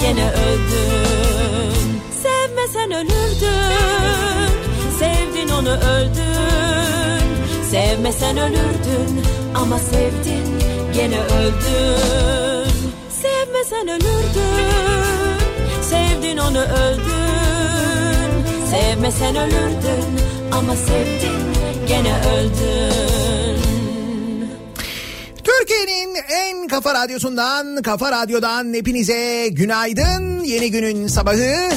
gene öldün Sevmesen ölürdün Sevdin onu öldün Sevmesen ölürdün Ama sevdin gene öldün Sevmesen ölürdün. Sevdin onu öldün Sevmesen ölürdün Ama sevdin gene öldün Türkiye'nin en kafa radyosundan, kafa radyodan hepinize günaydın. Yeni günün sabahı.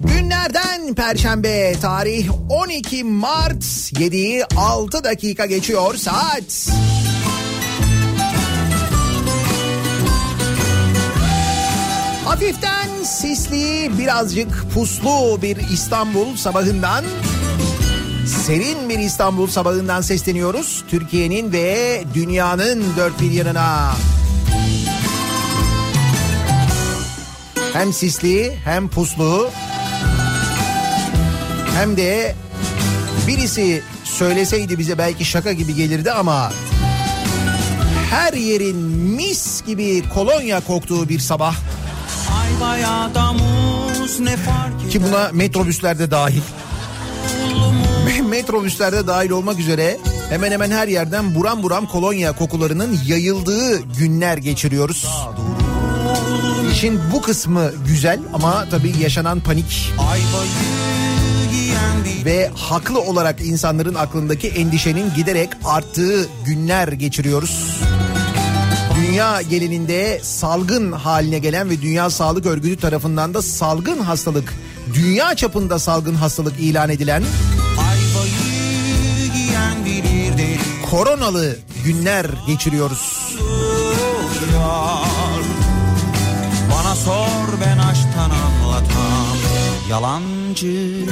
Günlerden Perşembe tarih 12 Mart 7 6 dakika geçiyor saat. Hafiften sisli birazcık puslu bir İstanbul sabahından Serin bir İstanbul sabahından sesleniyoruz. Türkiye'nin ve dünyanın dört bir yanına. Hem sisli hem puslu hem de birisi söyleseydi bize belki şaka gibi gelirdi ama her yerin mis gibi kolonya koktuğu bir sabah ki buna metrobüslerde dahil metrobüslerde dahil olmak üzere hemen hemen her yerden buram buram kolonya kokularının yayıldığı günler geçiriyoruz. İşin bu kısmı güzel ama tabii yaşanan panik ve haklı olarak insanların aklındaki endişenin giderek arttığı günler geçiriyoruz. Dünya genelinde salgın haline gelen ve Dünya Sağlık Örgütü tarafından da salgın hastalık, dünya çapında salgın hastalık ilan edilen koronalı günler geçiriyoruz. Bana sor ben aşktan anlatam Yalancı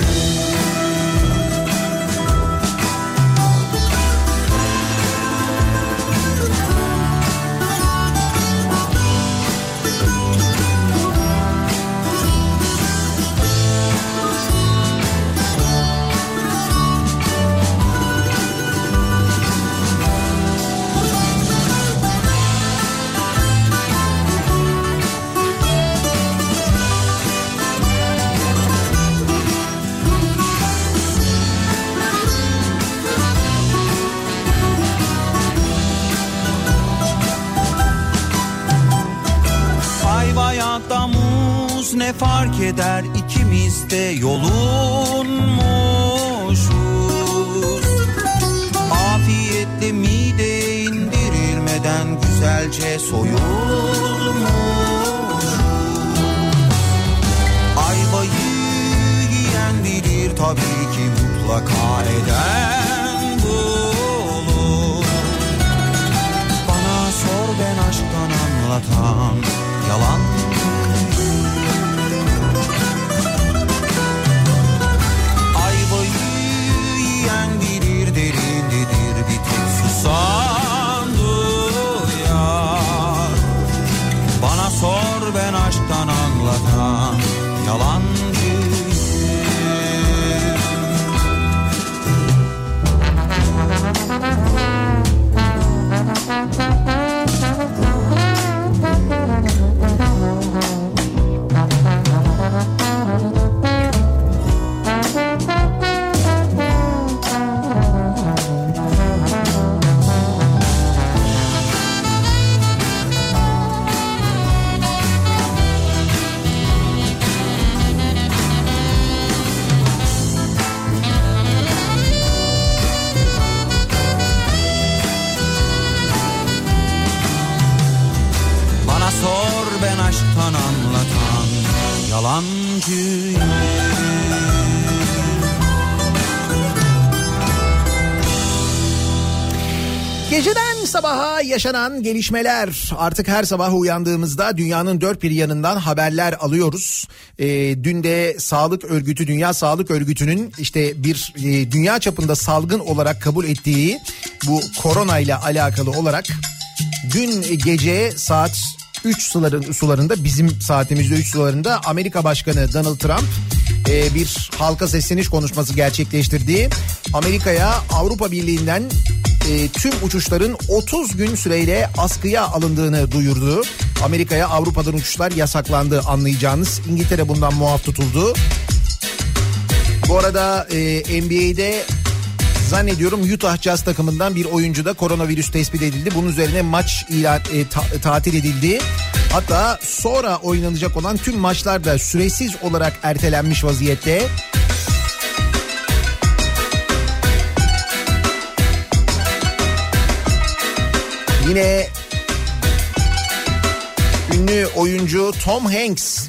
ne fark eder? İkimiz de yolunmuşuz. Afiyetle mide indirilmeden güzelce soyulmuş Ayvayı tabii ki mutlaka eden bulur Bana sor ben aşktan anlatan yalan yalancıyım Geceden sabaha yaşanan gelişmeler artık her sabah uyandığımızda dünyanın dört bir yanından haberler alıyoruz. Ee, dün de Sağlık Örgütü Dünya Sağlık Örgütü'nün işte bir e, dünya çapında salgın olarak kabul ettiği bu korona ile alakalı olarak dün gece saat 3 suların, sularında bizim saatimizde 3 sularında Amerika Başkanı Donald Trump e, bir halka sesleniş konuşması gerçekleştirdi. Amerika'ya Avrupa Birliği'nden e, tüm uçuşların 30 gün süreyle askıya alındığını duyurdu. Amerika'ya Avrupa'dan uçuşlar yasaklandı anlayacağınız. İngiltere bundan muaf tutuldu. Bu arada e, NBA'de zannediyorum Utah Jazz takımından bir oyuncu da koronavirüs tespit edildi. Bunun üzerine maç ilan e, ta- tatil edildi. Hatta sonra oynanacak olan tüm maçlar da süresiz olarak ertelenmiş vaziyette. Yine ünlü oyuncu Tom Hanks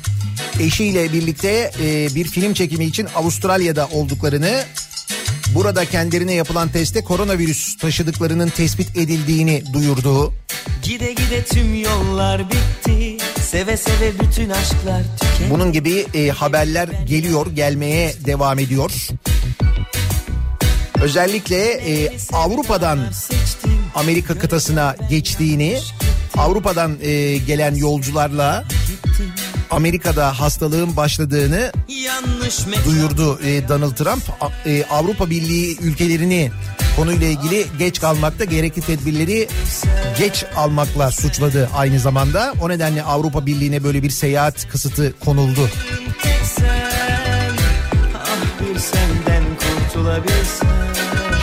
eşiyle birlikte e, bir film çekimi için Avustralya'da olduklarını burada kendilerine yapılan testte koronavirüs taşıdıklarının tespit edildiğini duyurdu. Gide gide tüm yollar bitti Seve seve bütün aşklar tükendi Bunun gibi e, haberler geliyor, gelmeye devam ediyor. Özellikle e, Avrupa'dan Amerika kıtasına geçtiğini, Avrupa'dan e, gelen yolcularla Amerika'da hastalığın başladığını duyurdu e, Donald Trump. A- e, Avrupa Birliği ülkelerini konuyla ilgili geç kalmakta gerekli tedbirleri geç almakla suçladı aynı zamanda. O nedenle Avrupa Birliği'ne böyle bir seyahat kısıtı konuldu.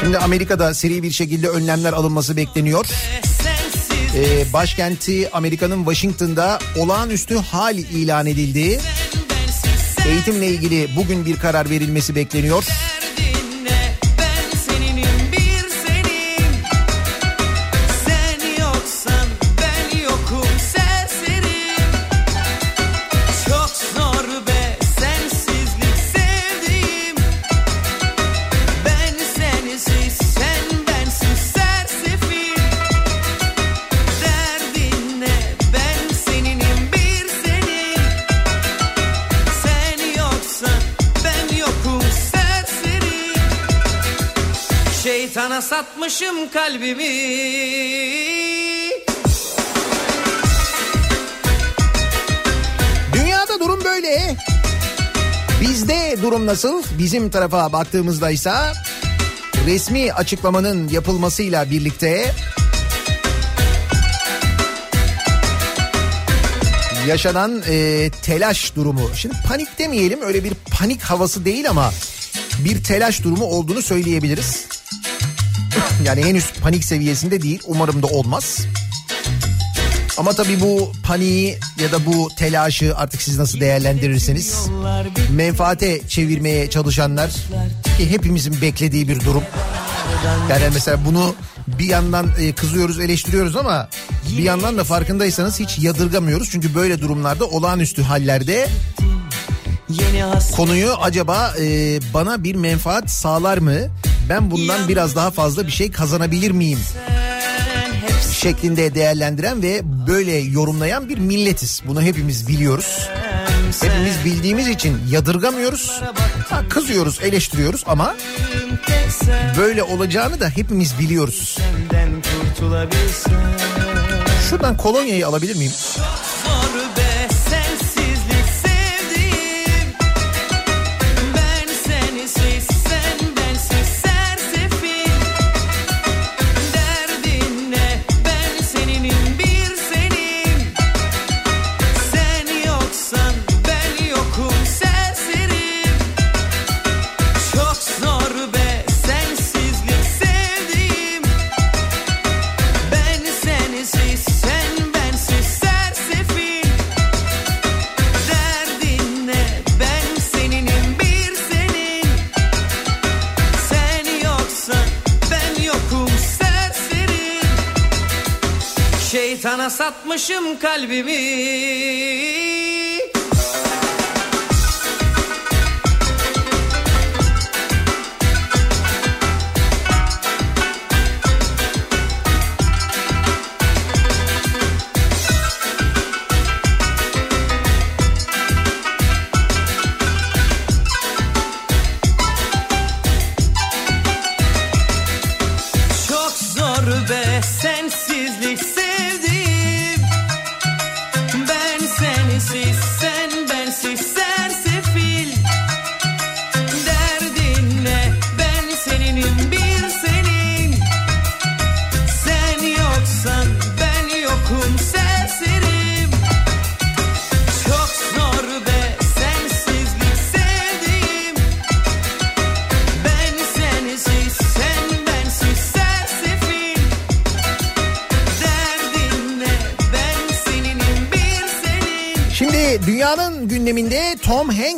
Şimdi Amerika'da seri bir şekilde önlemler alınması bekleniyor. Sensiz E, başkenti Amerika'nın Washington'da olağanüstü hal ilan edildi. Eğitimle ilgili bugün bir karar verilmesi bekleniyor. Şeytana satmışım kalbimi Dünyada durum böyle. Bizde durum nasıl? Bizim tarafa baktığımızda ise resmi açıklamanın yapılmasıyla birlikte yaşanan e, telaş durumu. Şimdi panik demeyelim öyle bir panik havası değil ama bir telaş durumu olduğunu söyleyebiliriz. Yani henüz panik seviyesinde değil umarım da olmaz. Ama tabii bu paniği ya da bu telaşı artık siz nasıl değerlendirirseniz menfaate çevirmeye çalışanlar ki hepimizin beklediği bir durum. Yani mesela bunu bir yandan e, kızıyoruz eleştiriyoruz ama bir yandan da farkındaysanız hiç yadırgamıyoruz. Çünkü böyle durumlarda olağanüstü hallerde Konuyu acaba e, bana bir menfaat sağlar mı? Ben bundan biraz daha fazla bir şey kazanabilir miyim? Şeklinde değerlendiren ve böyle yorumlayan bir milletiz. Bunu hepimiz biliyoruz. Hepimiz bildiğimiz için yadırgamıyoruz. Ha, kızıyoruz, eleştiriyoruz ama böyle olacağını da hepimiz biliyoruz. Şuradan kolonyayı alabilir miyim? Şeytana satmışım kalbimi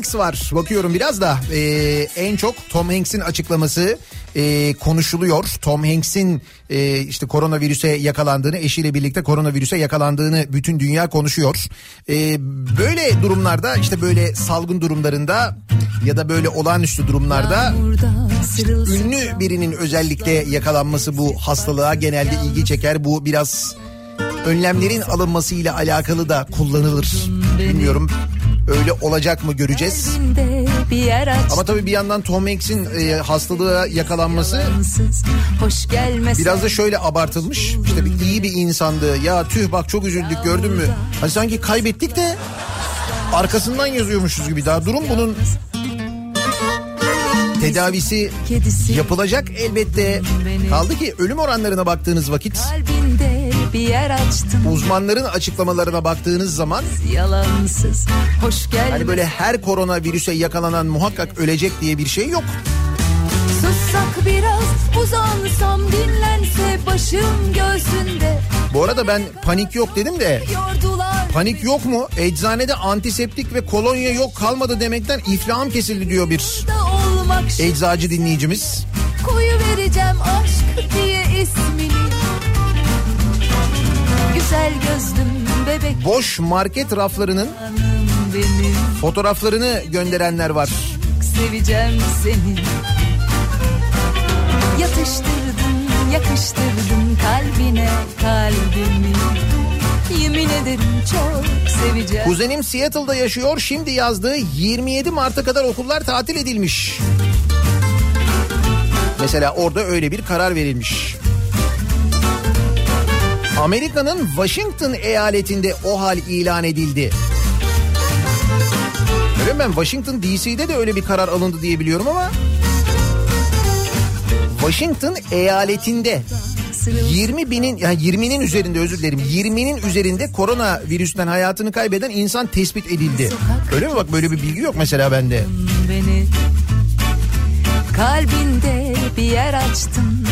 Hanks var. Bakıyorum biraz da e, en çok Tom Hanks'in açıklaması e, konuşuluyor. Tom Hanks'in e, işte koronavirüse yakalandığını, eşiyle birlikte koronavirüse yakalandığını bütün dünya konuşuyor. E, böyle durumlarda işte böyle salgın durumlarında ya da böyle olağanüstü durumlarda ünlü birinin özellikle yakalanması bu hastalığa genelde ilgi çeker. Bu biraz önlemlerin alınmasıyla alakalı da kullanılır. Bilmiyorum öyle olacak mı göreceğiz. Ama tabii bir yandan Tom Hanks'in e, hastalığa yakalanması hoş biraz da şöyle abartılmış. İşte bir iyi bir insandı. Ya tüh bak çok üzüldük gördün mü? Hani sanki kaybettik de arkasından yazıyormuşuz gibi. Daha durum bunun tedavisi yapılacak elbette. Kaldı ki ölüm oranlarına baktığınız vakit bir yer açtın. uzmanların açıklamalarına baktığınız zaman Yalansız, hoş gelmesin. hani böyle her koronavirüse yakalanan muhakkak ölecek diye bir şey yok. Sussak biraz, uzansam dinlense başım göğsünde. Bu arada ben panik yok dedim de panik yok mu? Eczanede antiseptik ve kolonya yok kalmadı demekten iflahım kesildi diyor bir eczacı dinleyicimiz. Koyu vereceğim aşk diye ismini. Güzel gözlüm bebek Boş market raflarının fotoğraflarını gönderenler var. seveceğim seni Yatıştırdım yakıştırdım kalbine kalbimi Yemin ederim çok seveceğim Kuzenim Seattle'da yaşıyor. Şimdi yazdığı 27 Mart'a kadar okullar tatil edilmiş. Mesela orada öyle bir karar verilmiş. Amerika'nın Washington eyaletinde o hal ilan edildi. Öyle ben Washington DC'de de öyle bir karar alındı diye biliyorum ama Washington eyaletinde 20 binin yani 20'nin üzerinde özür dilerim 20'nin üzerinde korona virüsten hayatını kaybeden insan tespit edildi. Öyle mi bak böyle bir bilgi yok mesela bende. beni Kalbinde bir yer açtın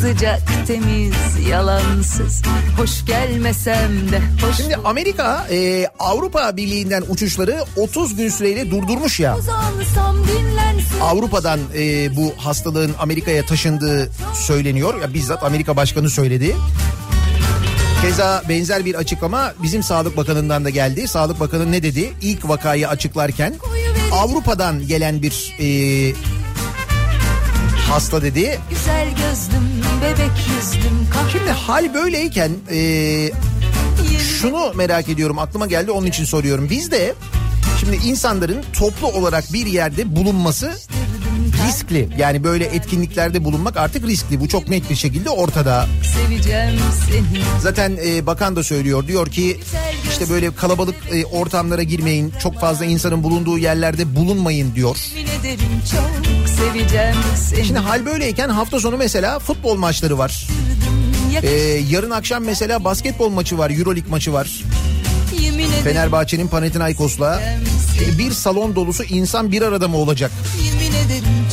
Sıcak temiz yalansız Hoş gelmesem de hoş Şimdi Amerika e, Avrupa Birliği'nden uçuşları 30 gün süreyle durdurmuş ya. Avrupa'dan e, bu hastalığın Amerika'ya taşındığı söyleniyor. Ya bizzat Amerika Başkanı söyledi. Keza benzer bir açıklama bizim Sağlık Bakanı'ndan da geldi. Sağlık Bakanı ne dedi? İlk vakayı açıklarken Avrupa'dan gelen bir e, hasta dedi. Güzel gözlüm. Şimdi hal böyleyken e, şunu merak ediyorum aklıma geldi onun için soruyorum. Bizde şimdi insanların toplu olarak bir yerde bulunması riskli. Yani böyle etkinliklerde bulunmak artık riskli. Bu çok net bir şekilde ortada. Zaten e, bakan da söylüyor. Diyor ki işte böyle kalabalık e, ortamlara girmeyin. Çok fazla insanın bulunduğu yerlerde bulunmayın diyor. Şimdi hal böyleyken hafta sonu mesela futbol maçları var. Ee, yarın akşam mesela basketbol maçı var, Euroleague maçı var. Fenerbahçe'nin Panathinaikos'la. Şimdi bir salon dolusu insan bir arada mı olacak?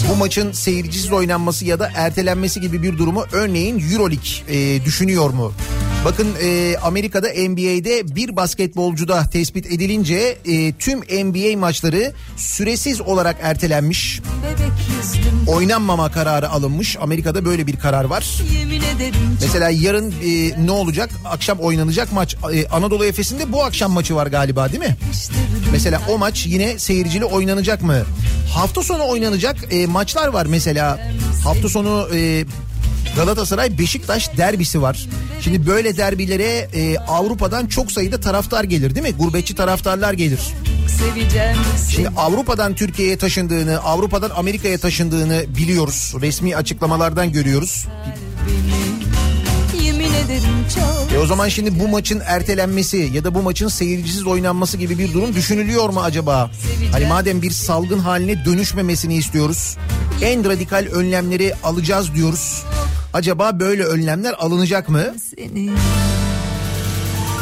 Bu maçın seyircisiz oynanması ya da ertelenmesi gibi bir durumu örneğin Euroleague e, düşünüyor mu? Bakın e, Amerika'da NBA'de bir basketbolcuda tespit edilince e, tüm NBA maçları süresiz olarak ertelenmiş. bebek. Oynanmama kararı alınmış. Amerika'da böyle bir karar var. Mesela yarın e, ne olacak? Akşam oynanacak maç. E, Anadolu Efes'in de bu akşam maçı var galiba değil mi? Mesela o maç yine seyircili oynanacak mı? Hafta sonu oynanacak e, maçlar var mesela. Hafta sonu e, Galatasaray Beşiktaş derbisi var. Şimdi böyle derbilere e, Avrupa'dan çok sayıda taraftar gelir değil mi? Gurbetçi taraftarlar gelir. Şimdi Avrupa'dan Türkiye'ye taşındığını, Avrupa'dan Amerika'ya taşındığını biliyoruz. Resmi açıklamalardan görüyoruz. Ederim çok E o zaman şimdi bu maçın ertelenmesi ya da bu maçın seyircisiz oynanması gibi bir durum düşünülüyor mu acaba? Hani madem bir salgın haline dönüşmemesini istiyoruz. En radikal önlemleri alacağız diyoruz. Acaba böyle önlemler alınacak mı? seni.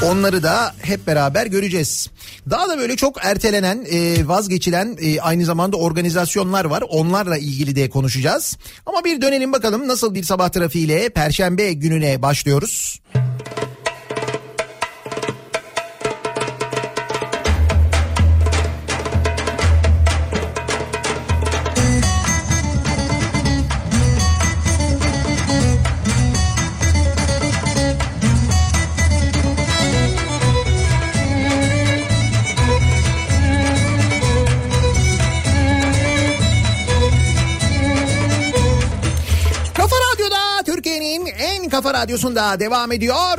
Onları da hep beraber göreceğiz. Daha da böyle çok ertelenen, e, vazgeçilen e, aynı zamanda organizasyonlar var. Onlarla ilgili de konuşacağız. Ama bir dönelim bakalım nasıl bir sabah trafiğiyle Perşembe gününe başlıyoruz. Kafa kafa radyosunda devam ediyor.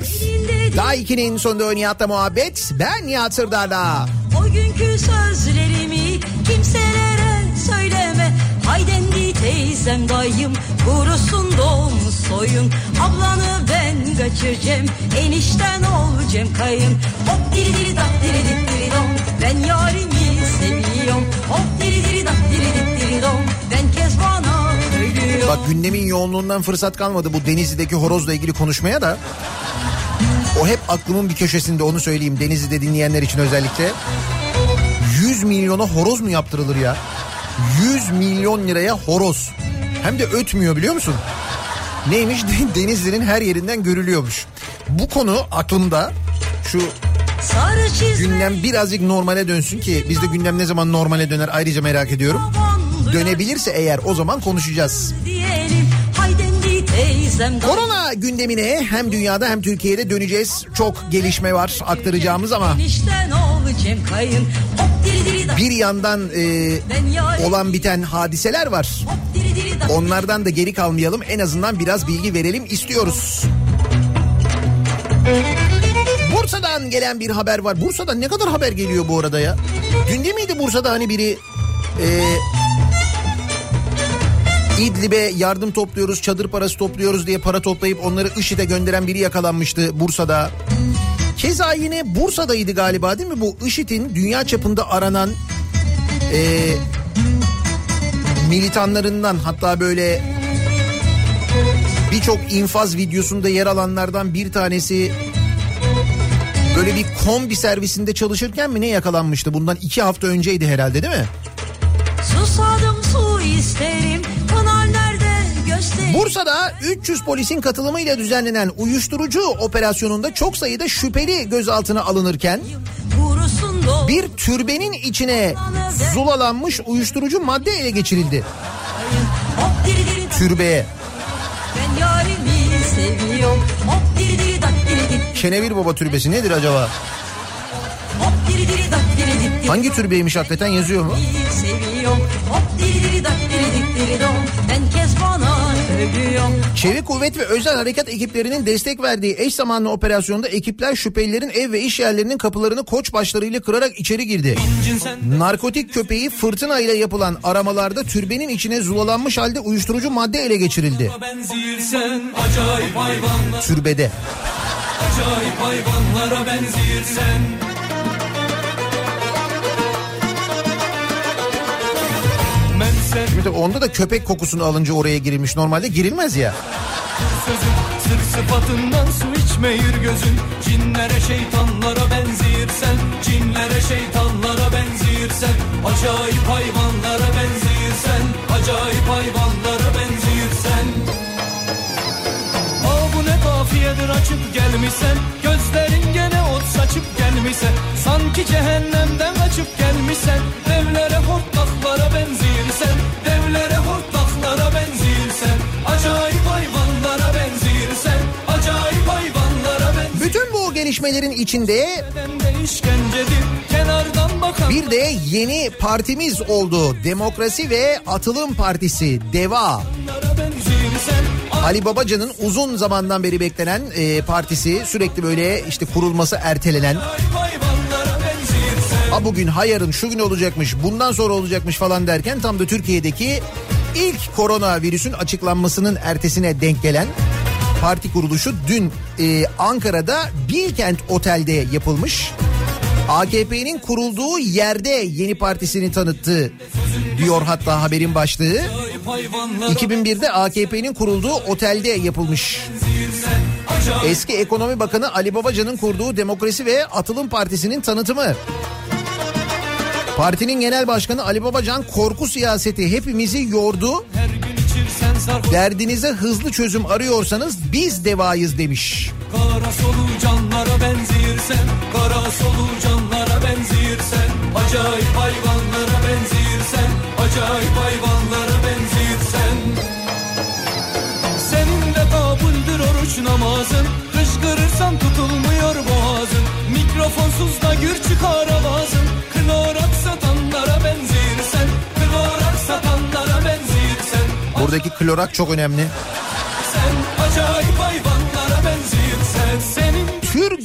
Daha 2'nin sonunda Nihat'la muhabbet. Ben Nihat Sırdar'la. O günkü sözlerimi kimselere söyleme Haydendi teyzem dayım kurusun domuz soyun Ablanı ben kaçıracağım enişten olacağım kayın Hop diri diri dak diri diri dom ben yarimi seviyorum Hop Bak gündemin yoğunluğundan fırsat kalmadı bu Denizli'deki horozla ilgili konuşmaya da. O hep aklımın bir köşesinde onu söyleyeyim Denizli'de dinleyenler için özellikle. 100 milyona horoz mu yaptırılır ya? 100 milyon liraya horoz. Hem de ötmüyor biliyor musun? Neymiş? Denizli'nin her yerinden görülüyormuş. Bu konu aklımda şu gündem birazcık normale dönsün ki biz de gündem ne zaman normale döner ayrıca merak ediyorum. Dönebilirse eğer o zaman konuşacağız. Korona gündemine hem dünyada hem Türkiye'de döneceğiz. Çok gelişme var aktaracağımız ama bir yandan e, olan biten hadiseler var. Onlardan da geri kalmayalım. En azından biraz bilgi verelim istiyoruz. Bursa'dan gelen bir haber var. Bursa'dan ne kadar haber geliyor bu arada ya? Dün değil miydi Bursa'da hani biri e, İdlib'e yardım topluyoruz, çadır parası topluyoruz diye para toplayıp onları IŞİD'e gönderen biri yakalanmıştı Bursa'da. Keza yine Bursa'daydı galiba değil mi? Bu IŞİD'in dünya çapında aranan e, militanlarından hatta böyle birçok infaz videosunda yer alanlardan bir tanesi böyle bir kombi servisinde çalışırken mi ne yakalanmıştı? Bundan iki hafta önceydi herhalde değil mi? Susadım su isterim Bursa'da 300 polisin katılımıyla düzenlenen uyuşturucu operasyonunda çok sayıda şüpheli gözaltına alınırken bir türbenin içine zulalanmış uyuşturucu madde ele geçirildi. Diri diri Türbeye. diri diri diri Kenevir Baba Türbesi nedir acaba? Diri diri diri Hangi türbeymiş hakikaten yazıyor mu? Seviyorum hop diri dak diri Çevik Kuvvet ve Özel Harekat ekiplerinin destek verdiği eş zamanlı operasyonda ekipler şüphelilerin ev ve iş yerlerinin kapılarını koç başlarıyla kırarak içeri girdi. Narkotik köpeği fırtına ile yapılan aramalarda türbenin içine zulalanmış halde uyuşturucu madde ele geçirildi. Türbede. Acayip hayvanlara benzirsen Şimdi onda da köpek kokusunu alınca oraya girilmiş. Normalde girilmez ya. sözün Sır sıfatından su içmeyir gözün. Cinlere şeytanlara benzirsen Cinlere şeytanlara benzirsen Acayip hayvanlara benzirsen Acayip hayvanlara benzirsen Aa bu ne kafiyedir açıp gelmişsen. Gözlerin gene ot saçıp gelmişsen Sanki cehennemden açıp gelmişsen Devlere hortlaklara benzirsen Devlere hortlaklara benzirsen Acayip hayvanlara benzirsen Acayip hayvanlara benzirsen Bütün bu gelişmelerin içinde bir de yeni partimiz oldu. Demokrasi ve Atılım Partisi DEVA. benzirsen Ali Babacan'ın uzun zamandan beri beklenen e, partisi sürekli böyle işte kurulması ertelenen ha bugün ha yarın şu gün olacakmış bundan sonra olacakmış falan derken tam da Türkiye'deki ilk koronavirüsün açıklanmasının ertesine denk gelen parti kuruluşu dün e, Ankara'da Bilkent Otel'de yapılmış. AKP'nin kurulduğu yerde yeni partisini tanıttı diyor hatta haberin başlığı. Acayip hayvanlara 2001'de AKP'nin kurulduğu otelde yapılmış. Eski Ekonomi Bakanı Ali Babacan'ın kurduğu Demokrasi ve Atılım Partisi'nin tanıtımı. Partinin genel başkanı Ali Babacan korku siyaseti hepimizi yordu. Derdinize hızlı çözüm arıyorsanız biz devayız demiş. Kara solucanlara benzirsen Kara solucanlara benzirsen Acayip hayvanlara benzirsen Acayip hayvanlara benzirsen Senin de kabuldür oruç namazın. Kışkırırsan tutulmuyor boğazın. Mikrofonsuz da gür çıkar avazın. Klorak satanlara benzirsen Klorak satanlara benzirsen Buradaki klorak çok önemli.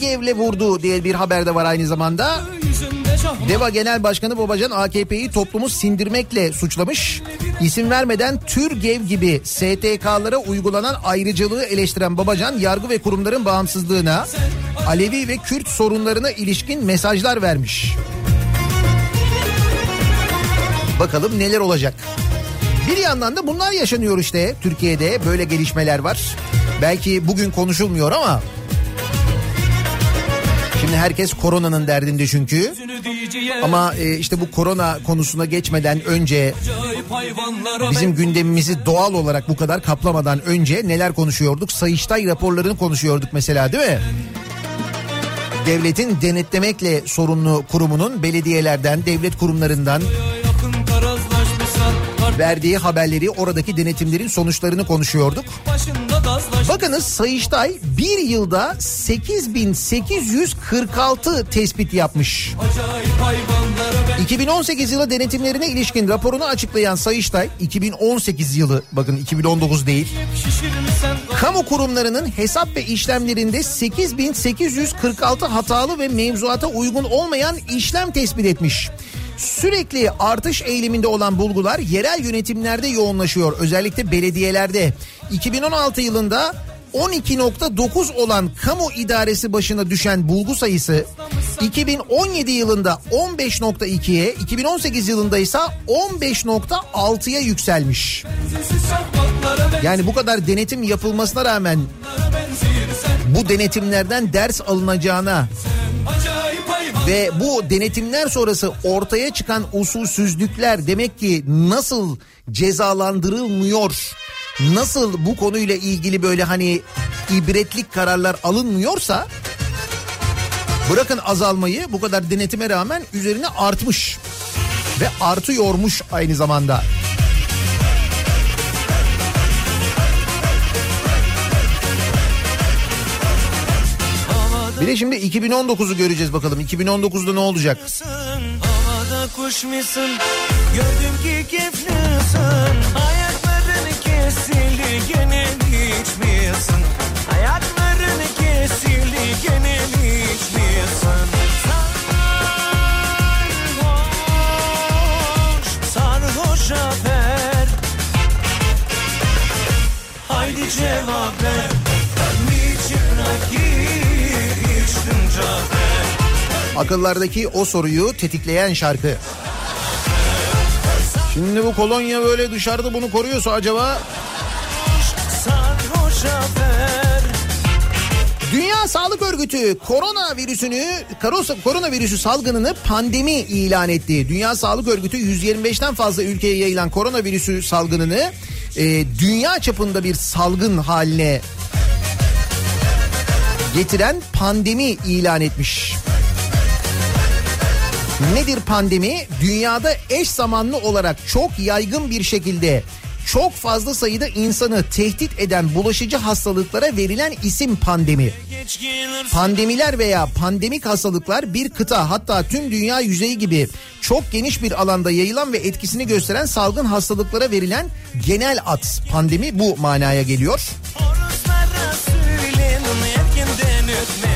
Türgev'le vurdu diye bir haber de var aynı zamanda. DEVA Genel Başkanı Babacan AKP'yi toplumu sindirmekle suçlamış. İsim vermeden Türgev gibi STK'lara uygulanan ayrıcalığı eleştiren Babacan yargı ve kurumların bağımsızlığına, Alevi ve Kürt sorunlarına ilişkin mesajlar vermiş. Bakalım neler olacak. Bir yandan da bunlar yaşanıyor işte Türkiye'de böyle gelişmeler var. Belki bugün konuşulmuyor ama şimdi herkes koronanın derdinde çünkü. Ama e, işte bu korona konusuna geçmeden önce bizim gündemimizi doğal olarak bu kadar kaplamadan önce neler konuşuyorduk? Sayıştay raporlarını konuşuyorduk mesela değil mi? Devletin denetlemekle sorumlu kurumunun belediyelerden, devlet kurumlarından verdiği haberleri, oradaki denetimlerin sonuçlarını konuşuyorduk. Bakınız Sayıştay bir yılda 8846 tespit yapmış. Acayip hayvanlara ben 2018 yılı denetimlerine ilişkin raporunu açıklayan Sayıştay 2018 yılı bakın 2019 değil. Kamu kurumlarının hesap ve işlemlerinde 8846 hatalı ve mevzuata uygun olmayan işlem tespit etmiş. Sürekli artış eğiliminde olan bulgular yerel yönetimlerde yoğunlaşıyor. Özellikle belediyelerde. 2016 yılında 12.9 olan kamu idaresi başına düşen bulgu sayısı 2017 yılında 15.2'ye 2018 yılında ise 15.6'ya yükselmiş. Yani bu kadar denetim yapılmasına rağmen bu denetimlerden ders alınacağına ve bu denetimler sonrası ortaya çıkan usulsüzlükler demek ki nasıl cezalandırılmıyor? Nasıl bu konuyla ilgili böyle hani ibretlik kararlar alınmıyorsa bırakın azalmayı bu kadar denetime rağmen üzerine artmış ve artıyormuş aynı zamanda. Bir de şimdi 2019'u göreceğiz bakalım. 2019'da ne olacak? Havada? Gördüm ki keyiflisin. Ayakların kesildi gene içmiyorsun. Ayakların kesildi gene içmiyorsun. Sarhoş, sarhoş haber. Haydi cevap ver. Akıllardaki o soruyu tetikleyen şarkı. Şimdi bu kolonya böyle dışarıda bunu koruyorsa acaba. Dünya Sağlık Örgütü koronavirüsünü karosa- koronavirüsü salgınını pandemi ilan etti. Dünya Sağlık Örgütü 125'ten fazla ülkeye yayılan koronavirüsü salgınını e, dünya çapında bir salgın haline getiren pandemi ilan etmiş. Nedir pandemi? Dünyada eş zamanlı olarak çok yaygın bir şekilde çok fazla sayıda insanı tehdit eden bulaşıcı hastalıklara verilen isim pandemi. Pandemiler veya pandemik hastalıklar bir kıta hatta tüm dünya yüzeyi gibi çok geniş bir alanda yayılan ve etkisini gösteren salgın hastalıklara verilen genel ad. Pandemi bu manaya geliyor.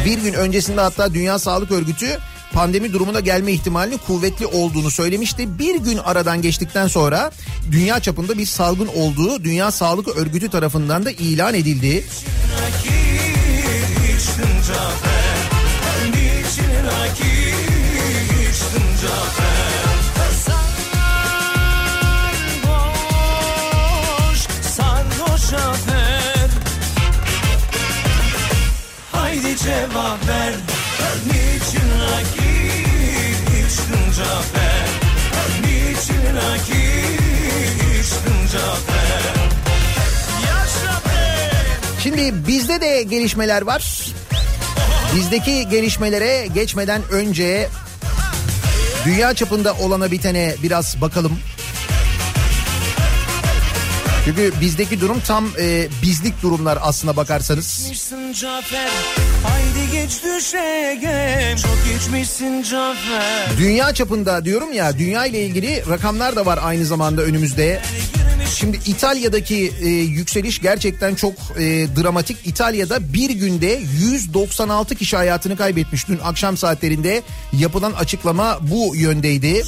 Bir gün öncesinde hatta Dünya Sağlık Örgütü pandemi durumuna gelme ihtimalinin kuvvetli olduğunu söylemişti. Bir gün aradan geçtikten sonra dünya çapında bir salgın olduğu Dünya Sağlık Örgütü tarafından da ilan edildi. Cevap ver. Niçin içtin Şimdi bizde de gelişmeler var. Bizdeki gelişmelere geçmeden önce dünya çapında olana bitene biraz bakalım. Çünkü bizdeki durum tam e, bizlik durumlar aslına bakarsanız. Cafer Cafer Dünya çapında diyorum ya dünya ile ilgili rakamlar da var aynı zamanda önümüzde. Şimdi İtalya'daki e, yükseliş gerçekten çok e, dramatik. İtalya'da bir günde 196 kişi hayatını kaybetmiş. Dün akşam saatlerinde yapılan açıklama bu yöndeydi.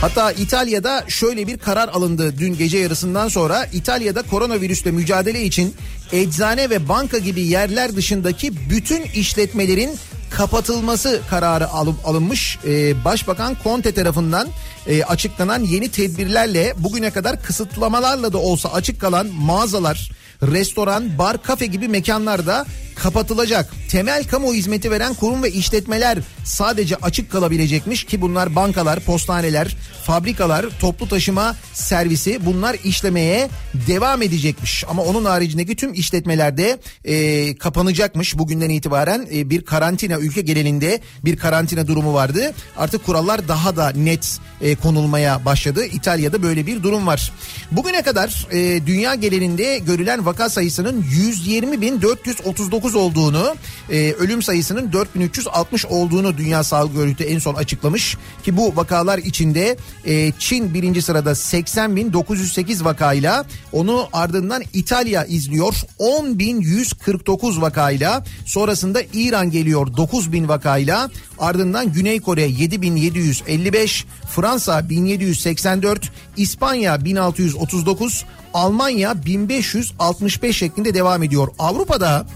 Hatta İtalya'da şöyle bir karar alındı dün gece yarısından sonra. İtalya'da koronavirüsle mücadele için eczane ve banka gibi yerler dışındaki bütün işletmelerin kapatılması kararı alın, alınmış. Ee, Başbakan Conte tarafından e, açıklanan yeni tedbirlerle bugüne kadar kısıtlamalarla da olsa açık kalan mağazalar, restoran, bar, kafe gibi mekanlarda kapatılacak. Temel kamu hizmeti veren kurum ve işletmeler sadece açık kalabilecekmiş ki bunlar bankalar, postaneler, fabrikalar, toplu taşıma servisi bunlar işlemeye devam edecekmiş. Ama onun haricindeki tüm işletmelerde e, kapanacakmış. Bugünden itibaren e, bir karantina ülke genelinde bir karantina durumu vardı. Artık kurallar daha da net e, konulmaya başladı. İtalya'da böyle bir durum var. Bugüne kadar e, dünya genelinde görülen vaka sayısının 120.439 olduğunu, e, ölüm sayısının 4360 olduğunu Dünya Sağlık Örgütü en son açıklamış. Ki bu vakalar içinde e, Çin birinci sırada 80.908 vakayla onu ardından İtalya izliyor 10.149 vakayla sonrasında İran geliyor 9.000 vakayla ardından Güney Kore 7.755 Fransa 1784 İspanya 1639 Almanya 1565 şeklinde devam ediyor. Avrupa'da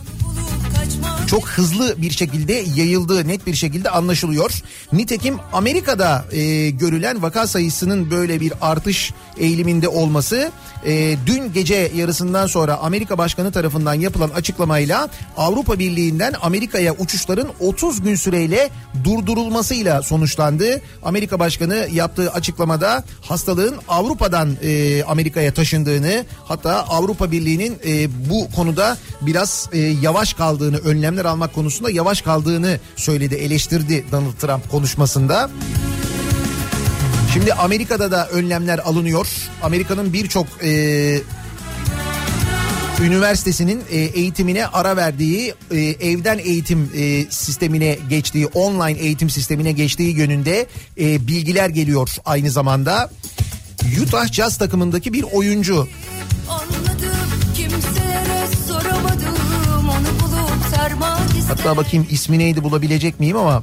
çok hızlı bir şekilde yayıldığı net bir şekilde anlaşılıyor. Nitekim Amerika'da e, görülen vaka sayısının böyle bir artış eğiliminde olması e, dün gece yarısından sonra Amerika Başkanı tarafından yapılan açıklamayla Avrupa Birliği'nden Amerika'ya uçuşların 30 gün süreyle durdurulmasıyla sonuçlandı. Amerika Başkanı yaptığı açıklamada hastalığın Avrupa'dan e, Amerika'ya taşındığını hatta Avrupa Birliği'nin e, bu konuda biraz e, yavaş kaldığını önlemler almak konusunda yavaş kaldığını söyledi eleştirdi Donald Trump konuşmasında. Şimdi Amerika'da da önlemler alınıyor. Amerika'nın birçok e, üniversitesinin e, eğitimine ara verdiği e, evden eğitim e, sistemine geçtiği online eğitim sistemine geçtiği yönünde e, bilgiler geliyor aynı zamanda. Utah Jazz takımındaki bir oyuncu Anladım hatta bakayım ismi neydi bulabilecek miyim ama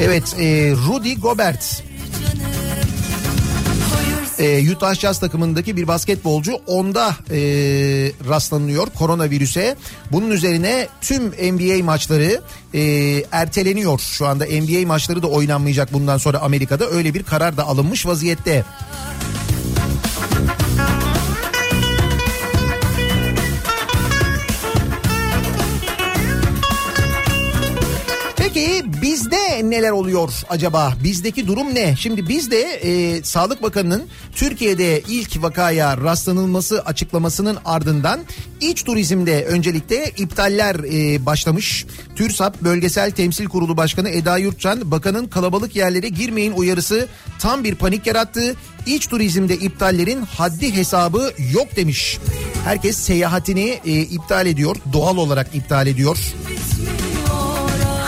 evet e, Rudy Gobert e, Utah Jazz takımındaki bir basketbolcu onda e, rastlanıyor koronavirüse. Bunun üzerine tüm NBA maçları e, erteleniyor. Şu anda NBA maçları da oynanmayacak bundan sonra Amerika'da. Öyle bir karar da alınmış vaziyette. Peki neler oluyor acaba? Bizdeki durum ne? Şimdi bizde e, Sağlık Bakanı'nın Türkiye'de ilk vakaya rastlanılması açıklamasının ardından iç turizmde öncelikle iptaller e, başlamış. TÜRSAP Bölgesel Temsil Kurulu Başkanı Eda Yurtcan bakanın kalabalık yerlere girmeyin uyarısı tam bir panik yarattı. İç turizmde iptallerin haddi hesabı yok demiş. Herkes seyahatini e, iptal ediyor. Doğal olarak iptal ediyor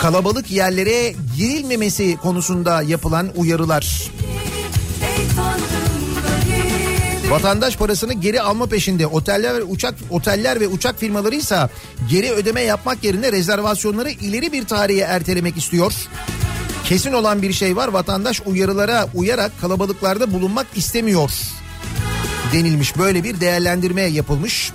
kalabalık yerlere girilmemesi konusunda yapılan uyarılar. Vatandaş parasını geri alma peşinde. Oteller ve uçak oteller ve uçak firmaları ise geri ödeme yapmak yerine rezervasyonları ileri bir tarihe ertelemek istiyor. Kesin olan bir şey var. Vatandaş uyarılara uyarak kalabalıklarda bulunmak istemiyor. denilmiş. Böyle bir değerlendirme yapılmış.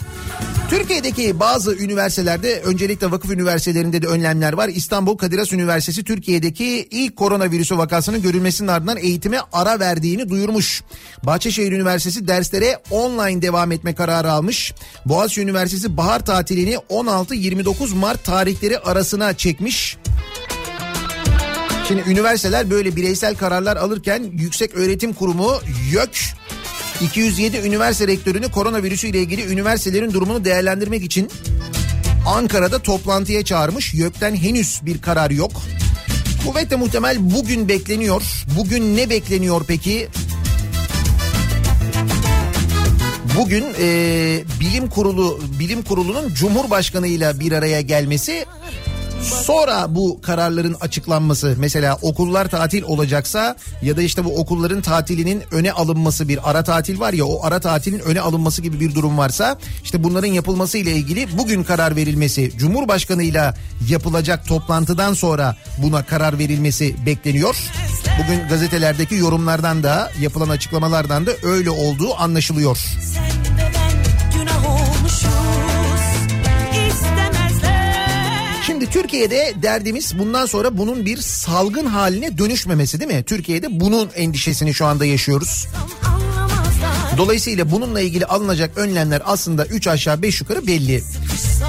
Türkiye'deki bazı üniversitelerde öncelikle vakıf üniversitelerinde de önlemler var. İstanbul Kadir Has Üniversitesi Türkiye'deki ilk koronavirüsü vakasının görülmesinin ardından eğitime ara verdiğini duyurmuş. Bahçeşehir Üniversitesi derslere online devam etme kararı almış. Boğaziçi Üniversitesi bahar tatilini 16-29 Mart tarihleri arasına çekmiş. Şimdi üniversiteler böyle bireysel kararlar alırken Yüksek Öğretim Kurumu YÖK 207 üniversite rektörünü koronavirüsü ile ilgili üniversitelerin durumunu değerlendirmek için Ankara'da toplantıya çağırmış. YÖK'ten henüz bir karar yok. Kuvvetle muhtemel bugün bekleniyor. Bugün ne bekleniyor peki? Bugün e, bilim kurulu bilim kurulunun cumhurbaşkanıyla bir araya gelmesi Sonra bu kararların açıklanması mesela okullar tatil olacaksa ya da işte bu okulların tatilinin öne alınması bir ara tatil var ya o ara tatilin öne alınması gibi bir durum varsa işte bunların yapılması ile ilgili bugün karar verilmesi Cumhurbaşkanıyla yapılacak toplantıdan sonra buna karar verilmesi bekleniyor. Bugün gazetelerdeki yorumlardan da yapılan açıklamalardan da öyle olduğu anlaşılıyor. Sen ve ben günah olmuşuz Şimdi Türkiye'de derdimiz bundan sonra bunun bir salgın haline dönüşmemesi değil mi? Türkiye'de bunun endişesini şu anda yaşıyoruz. Dolayısıyla bununla ilgili alınacak önlemler aslında 3 aşağı 5 yukarı belli.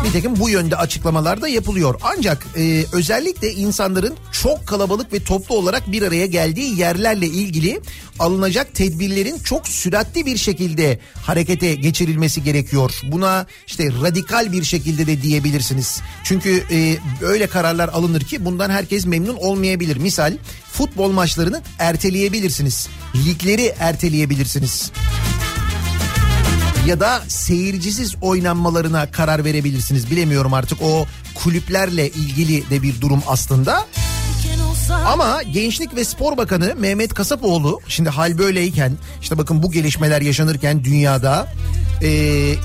Nitekim bu yönde açıklamalar da yapılıyor. Ancak e, özellikle insanların çok kalabalık ve toplu olarak bir araya geldiği yerlerle ilgili alınacak tedbirlerin çok süratli bir şekilde harekete geçirilmesi gerekiyor. Buna işte radikal bir şekilde de diyebilirsiniz. Çünkü e, öyle kararlar alınır ki bundan herkes memnun olmayabilir. Misal futbol maçlarını erteleyebilirsiniz. Ligleri erteleyebilirsiniz ya da seyircisiz oynanmalarına karar verebilirsiniz. Bilemiyorum artık o kulüplerle ilgili de bir durum aslında. Ama Gençlik ve Spor Bakanı Mehmet Kasapoğlu şimdi hal böyleyken işte bakın bu gelişmeler yaşanırken dünyada e,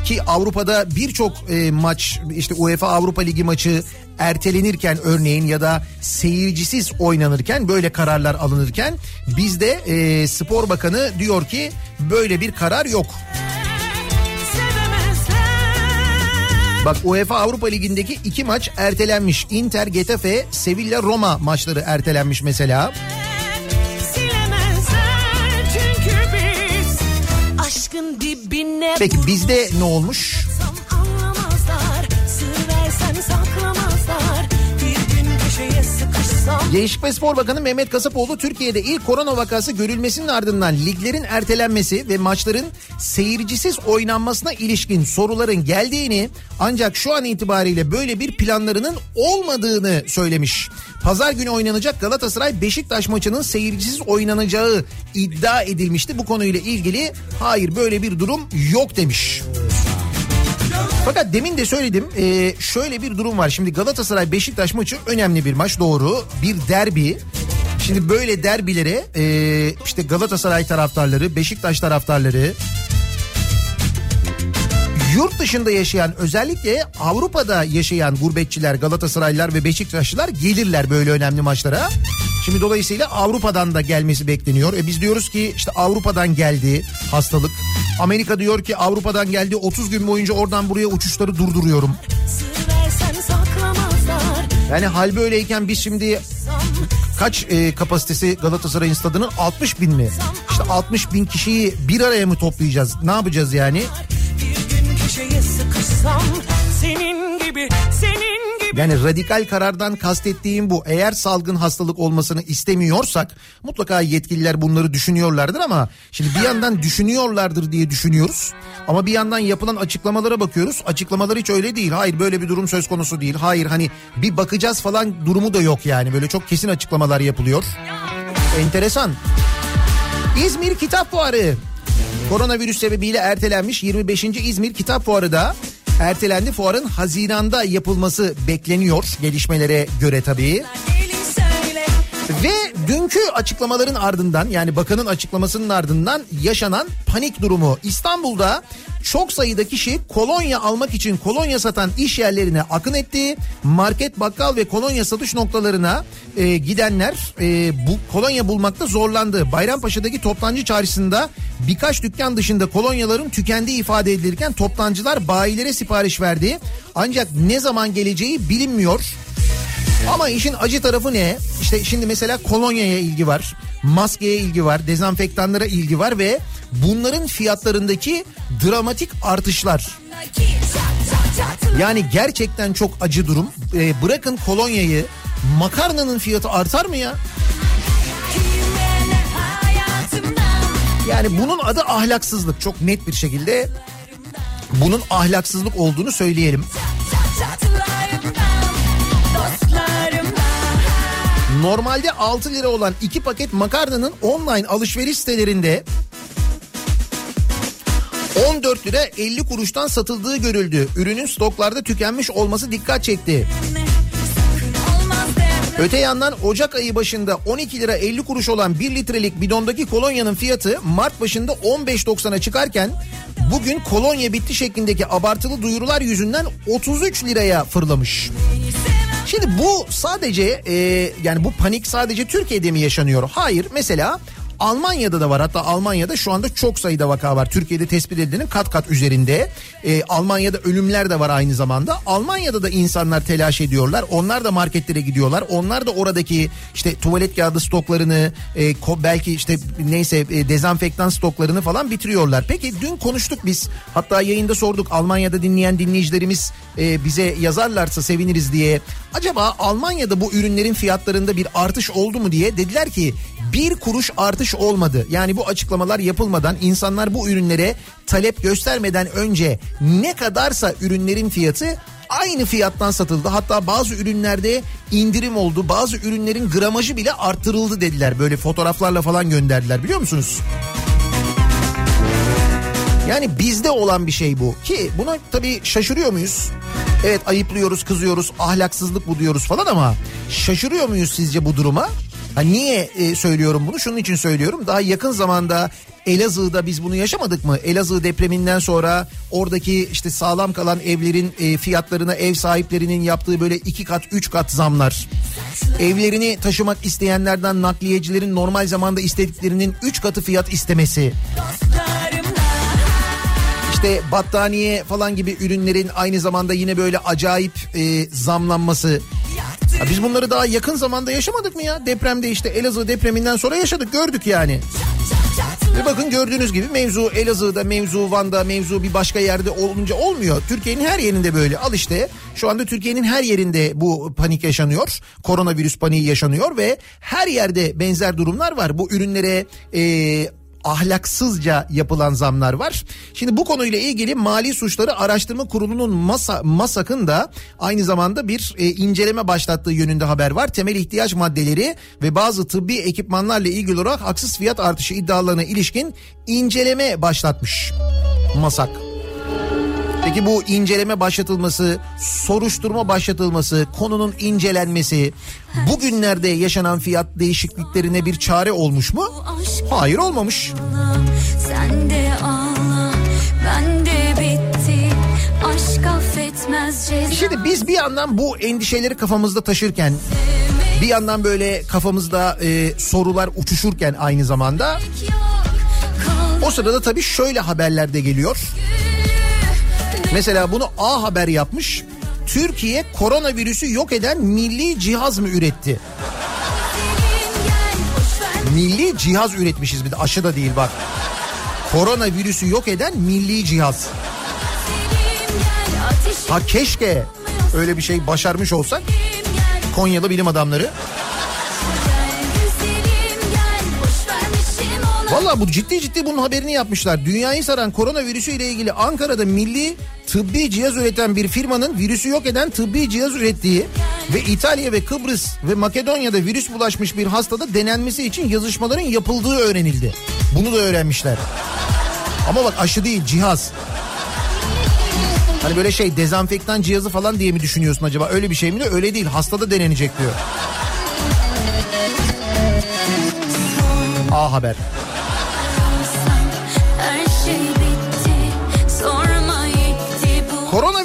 ki Avrupa'da birçok e, maç işte UEFA Avrupa Ligi maçı ertelenirken örneğin ya da seyircisiz oynanırken böyle kararlar alınırken bizde e, Spor Bakanı diyor ki böyle bir karar yok. sevemezler Bak UEFA Avrupa Ligi'ndeki iki maç ertelenmiş. Inter, Getafe, Sevilla, Roma maçları ertelenmiş mesela. Peki bizde ne olmuş? Gençlik ve Spor Bakanı Mehmet Kasapoğlu Türkiye'de ilk korona vakası görülmesinin ardından liglerin ertelenmesi ve maçların seyircisiz oynanmasına ilişkin soruların geldiğini ancak şu an itibariyle böyle bir planlarının olmadığını söylemiş. Pazar günü oynanacak Galatasaray Beşiktaş maçının seyircisiz oynanacağı iddia edilmişti. Bu konuyla ilgili hayır böyle bir durum yok demiş. Fakat demin de söyledim e, şöyle bir durum var. Şimdi Galatasaray Beşiktaş maçı önemli bir maç doğru. Bir derbi. Şimdi böyle derbilere e, işte Galatasaray taraftarları, Beşiktaş taraftarları, yurt dışında yaşayan özellikle Avrupa'da yaşayan gurbetçiler, Galatasaraylılar ve Beşiktaşlılar gelirler böyle önemli maçlara. Şimdi dolayısıyla Avrupa'dan da gelmesi bekleniyor. E biz diyoruz ki işte Avrupa'dan geldi hastalık. Amerika diyor ki Avrupa'dan geldi 30 gün boyunca oradan buraya uçuşları durduruyorum. Yani hal böyleyken biz şimdi kaç e, kapasitesi Galatasaray'ın stadının 60 bin mi? İşte 60 bin kişiyi bir araya mı toplayacağız? Ne yapacağız yani? Sıkışsam Senin gibi senin gibi Yani radikal karardan kastettiğim bu. Eğer salgın hastalık olmasını istemiyorsak mutlaka yetkililer bunları düşünüyorlardır ama şimdi bir yandan düşünüyorlardır diye düşünüyoruz. Ama bir yandan yapılan açıklamalara bakıyoruz. Açıklamalar hiç öyle değil. Hayır böyle bir durum söz konusu değil. Hayır hani bir bakacağız falan durumu da yok yani. Böyle çok kesin açıklamalar yapılıyor. Enteresan. İzmir Kitap Fuarı. Koronavirüs sebebiyle ertelenmiş 25. İzmir Kitap Fuarı da ertelendi. Fuarın Haziran'da yapılması bekleniyor gelişmelere göre tabii. Ve dünkü açıklamaların ardından yani bakanın açıklamasının ardından yaşanan panik durumu İstanbul'da çok sayıda kişi kolonya almak için kolonya satan iş yerlerine akın etti. Market, bakkal ve kolonya satış noktalarına e, gidenler e, bu kolonya bulmakta zorlandı. Bayrampaşa'daki toptancı çarşısında birkaç dükkan dışında kolonyaların tükendiği ifade edilirken toptancılar bayilere sipariş verdi. Ancak ne zaman geleceği bilinmiyor. Ama işin acı tarafı ne? İşte şimdi mesela kolonyaya ilgi var, maskeye ilgi var, dezenfektanlara ilgi var ve bunların fiyatlarındaki dramatik artışlar. Yani gerçekten çok acı durum. Ee, bırakın kolonyayı, makarnanın fiyatı artar mı ya? Yani bunun adı ahlaksızlık çok net bir şekilde bunun ahlaksızlık olduğunu söyleyelim. Normalde 6 lira olan 2 paket makarnanın online alışveriş sitelerinde 14 lira 50 kuruştan satıldığı görüldü. Ürünün stoklarda tükenmiş olması dikkat çekti. Öte yandan Ocak ayı başında 12 lira 50 kuruş olan 1 litrelik bidondaki kolonyanın fiyatı Mart başında 15.90'a çıkarken bugün kolonya bitti şeklindeki abartılı duyurular yüzünden 33 liraya fırlamış. Şimdi bu sadece e, yani bu panik sadece Türkiye'de mi yaşanıyor? Hayır mesela Almanya'da da var hatta Almanya'da şu anda çok sayıda vaka var. Türkiye'de tespit edilenin kat kat üzerinde. Ee, Almanya'da ölümler de var aynı zamanda. Almanya'da da insanlar telaş ediyorlar. Onlar da marketlere gidiyorlar. Onlar da oradaki işte tuvalet kağıdı stoklarını e, belki işte neyse e, dezenfektan stoklarını falan bitiriyorlar. Peki dün konuştuk biz. Hatta yayında sorduk Almanya'da dinleyen dinleyicilerimiz e, bize yazarlarsa seviniriz diye. Acaba Almanya'da bu ürünlerin fiyatlarında bir artış oldu mu diye dediler ki bir kuruş artış olmadı. Yani bu açıklamalar yapılmadan insanlar bu ürünlere talep göstermeden önce ne kadarsa ürünlerin fiyatı aynı fiyattan satıldı. Hatta bazı ürünlerde indirim oldu. Bazı ürünlerin gramajı bile arttırıldı dediler. Böyle fotoğraflarla falan gönderdiler biliyor musunuz? Yani bizde olan bir şey bu ki buna tabii şaşırıyor muyuz? Evet ayıplıyoruz, kızıyoruz, ahlaksızlık bu diyoruz falan ama şaşırıyor muyuz sizce bu duruma? Ha niye e, söylüyorum bunu? Şunun için söylüyorum. Daha yakın zamanda Elazığ'da biz bunu yaşamadık mı? Elazığ depreminden sonra oradaki işte sağlam kalan evlerin e, fiyatlarına ev sahiplerinin yaptığı böyle iki kat üç kat zamlar. Evlerini taşımak isteyenlerden nakliyecilerin normal zamanda istediklerinin üç katı fiyat istemesi. İşte battaniye falan gibi ürünlerin aynı zamanda yine böyle acayip e, zamlanması. Ya biz bunları daha yakın zamanda yaşamadık mı ya? Depremde işte Elazığ depreminden sonra yaşadık gördük yani. Ve bakın gördüğünüz gibi mevzu Elazığ'da, mevzu Van'da, mevzu bir başka yerde olunca olmuyor. Türkiye'nin her yerinde böyle. Al işte şu anda Türkiye'nin her yerinde bu panik yaşanıyor. Koronavirüs paniği yaşanıyor ve her yerde benzer durumlar var. Bu ürünlere... Ee, ahlaksızca yapılan zamlar var. Şimdi bu konuyla ilgili Mali Suçları Araştırma Kurulu'nun Masa, MASAK'ın da aynı zamanda bir e, inceleme başlattığı yönünde haber var. Temel ihtiyaç maddeleri ve bazı tıbbi ekipmanlarla ilgili olarak haksız fiyat artışı iddialarına ilişkin inceleme başlatmış MASAK. Peki bu inceleme başlatılması, soruşturma başlatılması, konunun incelenmesi bugünlerde yaşanan fiyat değişikliklerine bir çare olmuş mu? Hayır olmamış. Sen de ağla, ben de bitti. Aşk affetmez ceza. Şimdi biz bir yandan bu endişeleri kafamızda taşırken bir yandan böyle kafamızda e, sorular uçuşurken aynı zamanda o sırada tabii şöyle haberler de geliyor. Mesela bunu A Haber yapmış. Türkiye koronavirüsü yok eden milli cihaz mı üretti? Milli cihaz üretmişiz bir de aşı da değil bak. Koronavirüsü yok eden milli cihaz. Ha keşke öyle bir şey başarmış olsak Konyalı bilim adamları. Valla bu ciddi ciddi bunun haberini yapmışlar. Dünyayı saran koronavirüsü ile ilgili Ankara'da milli tıbbi cihaz üreten bir firmanın virüsü yok eden tıbbi cihaz ürettiği ve İtalya ve Kıbrıs ve Makedonya'da virüs bulaşmış bir hastada denenmesi için yazışmaların yapıldığı öğrenildi. Bunu da öğrenmişler. Ama bak aşı değil cihaz. Hani böyle şey dezenfektan cihazı falan diye mi düşünüyorsun acaba? Öyle bir şey mi? Öyle değil. Hastada denenecek diyor. A Haber.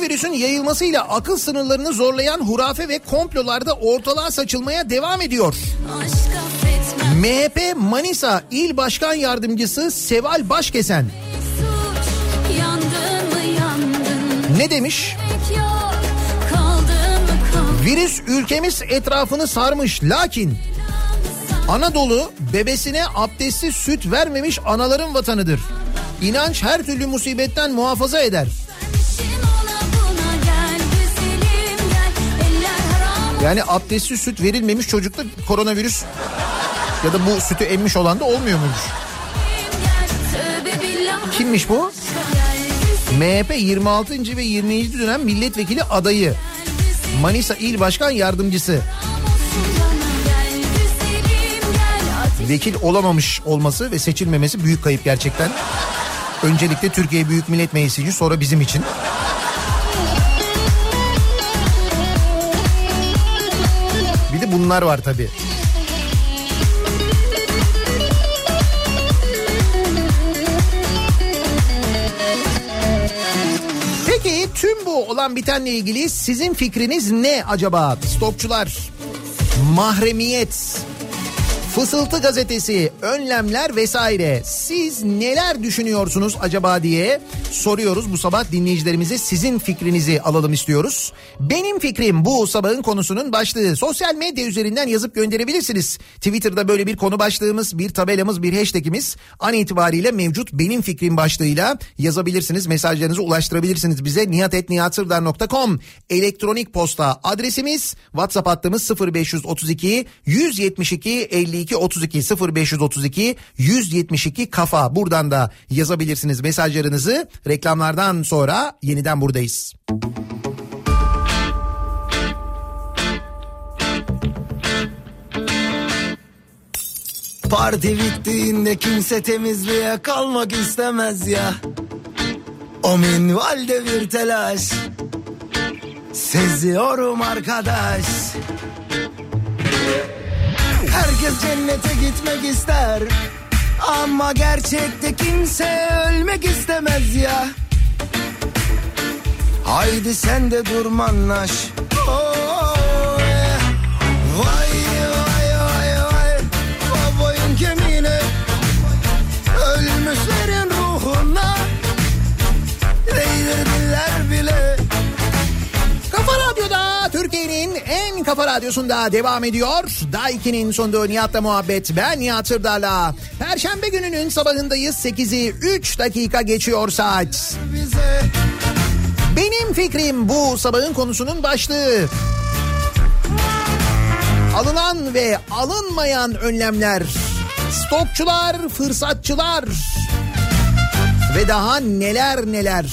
Koronavirüsün yayılmasıyla akıl sınırlarını zorlayan hurafe ve komplolarda ortalığa saçılmaya devam ediyor. MHP Manisa İl Başkan Yardımcısı Seval Başkesen suç. Yandın mı yandın, ne demiş? yok. Kaldı, Virüs ülkemiz etrafını sarmış lakin Anadolu bebesine abdestsiz süt vermemiş anaların vatanıdır. İnanç her türlü musibetten muhafaza eder. Yani abdestsiz süt verilmemiş çocukta koronavirüs ya da bu sütü emmiş olan da olmuyor muymuş? Kimmiş bu? MHP 26. ve 20. dönem milletvekili adayı. Manisa İl Başkan Yardımcısı. Vekil olamamış olması ve seçilmemesi büyük kayıp gerçekten. Öncelikle Türkiye Büyük Millet Meclisi için sonra bizim için. Bunlar var tabii. Peki tüm bu olan bitenle ilgili sizin fikriniz ne acaba? Stopçular, mahremiyet, Fısıltı gazetesi, önlemler vesaire. Siz neler düşünüyorsunuz acaba diye soruyoruz bu sabah dinleyicilerimize. Sizin fikrinizi alalım istiyoruz. Benim fikrim bu sabahın konusunun başlığı. Sosyal medya üzerinden yazıp gönderebilirsiniz. Twitter'da böyle bir konu başlığımız, bir tabelamız, bir hashtagimiz an itibariyle mevcut. Benim fikrim başlığıyla yazabilirsiniz. Mesajlarınızı ulaştırabilirsiniz bize. nihatetnihatsırdar.com elektronik posta adresimiz. WhatsApp hattımız 0532 172 52 32 0532 172 kafa. Buradan da yazabilirsiniz mesajlarınızı. Reklamlardan sonra yeniden buradayız. Parti bittiğinde kimse temizliğe kalmak istemez ya. O minvalde bir telaş. Seziyorum arkadaş. Herkes cennete gitmek ister. Ama gerçekte kimse ölmek istemez ya. Haydi sen de durmanlaş. Oh, yeah. Vay vay Kafa Radyosu'nda devam ediyor. Daiki'nin sonunda Nihat'la muhabbet. Ben Nihat Sırdar'la. Perşembe gününün sabahındayız. 8'i 3 dakika geçiyor saat. Benim fikrim bu sabahın konusunun başlığı. Alınan ve alınmayan önlemler. Stokçular, fırsatçılar ve daha neler neler.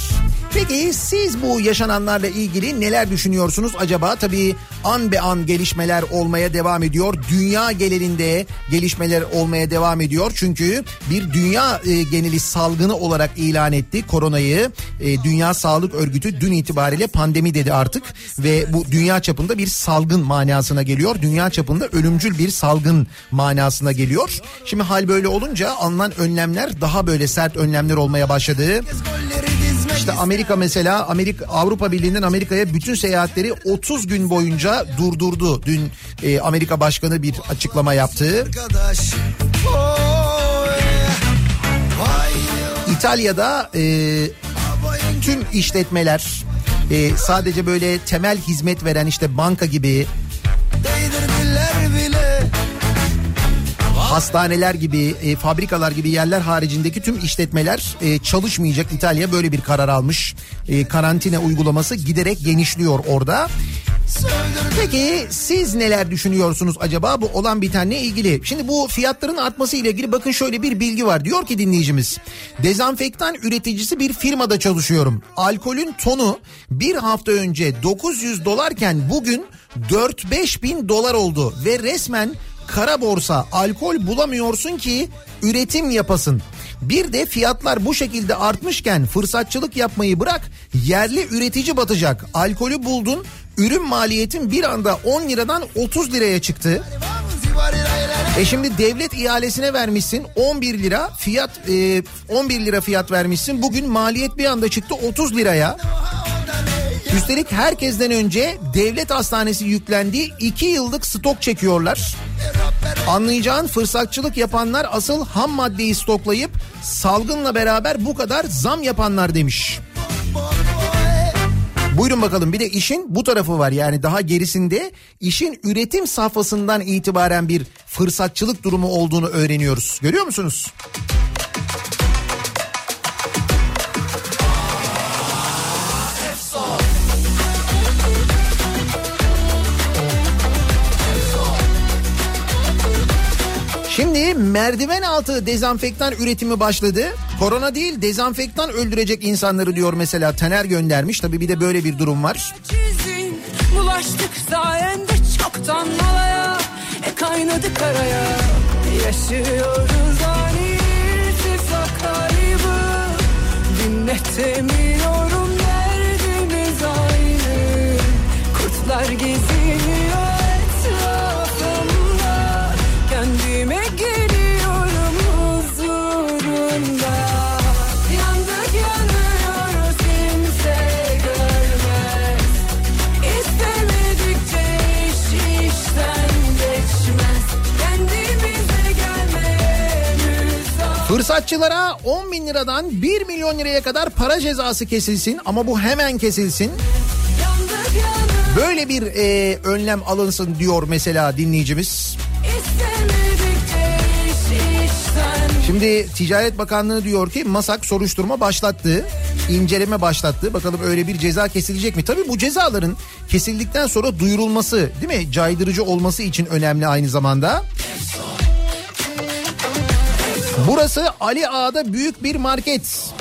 Peki siz bu yaşananlarla ilgili neler düşünüyorsunuz acaba? Tabii an be an gelişmeler olmaya devam ediyor. Dünya genelinde gelişmeler olmaya devam ediyor. Çünkü bir dünya e, geneli salgını olarak ilan etti koronayı. E, dünya Sağlık Örgütü dün itibariyle pandemi dedi artık. Ve bu dünya çapında bir salgın manasına geliyor. Dünya çapında ölümcül bir salgın manasına geliyor. Şimdi hal böyle olunca alınan önlemler daha böyle sert önlemler olmaya başladı. İşte Amerika mesela Amerika Avrupa Birliği'nden Amerika'ya bütün seyahatleri 30 gün boyunca durdurdu. Dün e, Amerika Başkanı bir açıklama yaptı. İtalya'da e, tüm işletmeler e, sadece böyle temel hizmet veren işte banka gibi hastaneler gibi, e, fabrikalar gibi yerler haricindeki tüm işletmeler e, çalışmayacak. İtalya böyle bir karar almış. E, karantina uygulaması giderek genişliyor orada. Peki siz neler düşünüyorsunuz acaba bu olan bitenle ilgili? Şimdi bu fiyatların artması ile ilgili bakın şöyle bir bilgi var. Diyor ki dinleyicimiz dezenfektan üreticisi bir firmada çalışıyorum. Alkolün tonu bir hafta önce 900 dolarken bugün 4-5 bin dolar oldu ve resmen kara borsa alkol bulamıyorsun ki üretim yapasın. Bir de fiyatlar bu şekilde artmışken fırsatçılık yapmayı bırak yerli üretici batacak. Alkolü buldun ürün maliyetin bir anda 10 liradan 30 liraya çıktı. E şimdi devlet ihalesine vermişsin 11 lira fiyat e, 11 lira fiyat vermişsin. Bugün maliyet bir anda çıktı 30 liraya. Üstelik herkesten önce devlet hastanesi yüklendiği 2 yıllık stok çekiyorlar. Anlayacağın fırsatçılık yapanlar asıl ham maddeyi stoklayıp salgınla beraber bu kadar zam yapanlar demiş. Buyurun bakalım bir de işin bu tarafı var yani daha gerisinde işin üretim safhasından itibaren bir fırsatçılık durumu olduğunu öğreniyoruz. Görüyor musunuz? Şimdi merdiven altı dezenfektan üretimi başladı. Korona değil dezenfektan öldürecek insanları diyor mesela Taner göndermiş. Tabii bir de böyle bir durum var. Bulaştık sayende çoktan malaya E kaynadı karaya Yaşıyoruz ani irtifak kaybı Dinletemiyorum derdimiz aynı Kurtlar geziniyor Fırsatçılara 10 bin liradan 1 milyon liraya kadar para cezası kesilsin ama bu hemen kesilsin. Böyle bir e, önlem alınsın diyor mesela dinleyicimiz. Şimdi Ticaret Bakanlığı diyor ki MASAK soruşturma başlattı. inceleme başlattı. Bakalım öyle bir ceza kesilecek mi? Tabii bu cezaların kesildikten sonra duyurulması değil mi? Caydırıcı olması için önemli aynı zamanda. Burası Ali Ağa'da büyük bir market.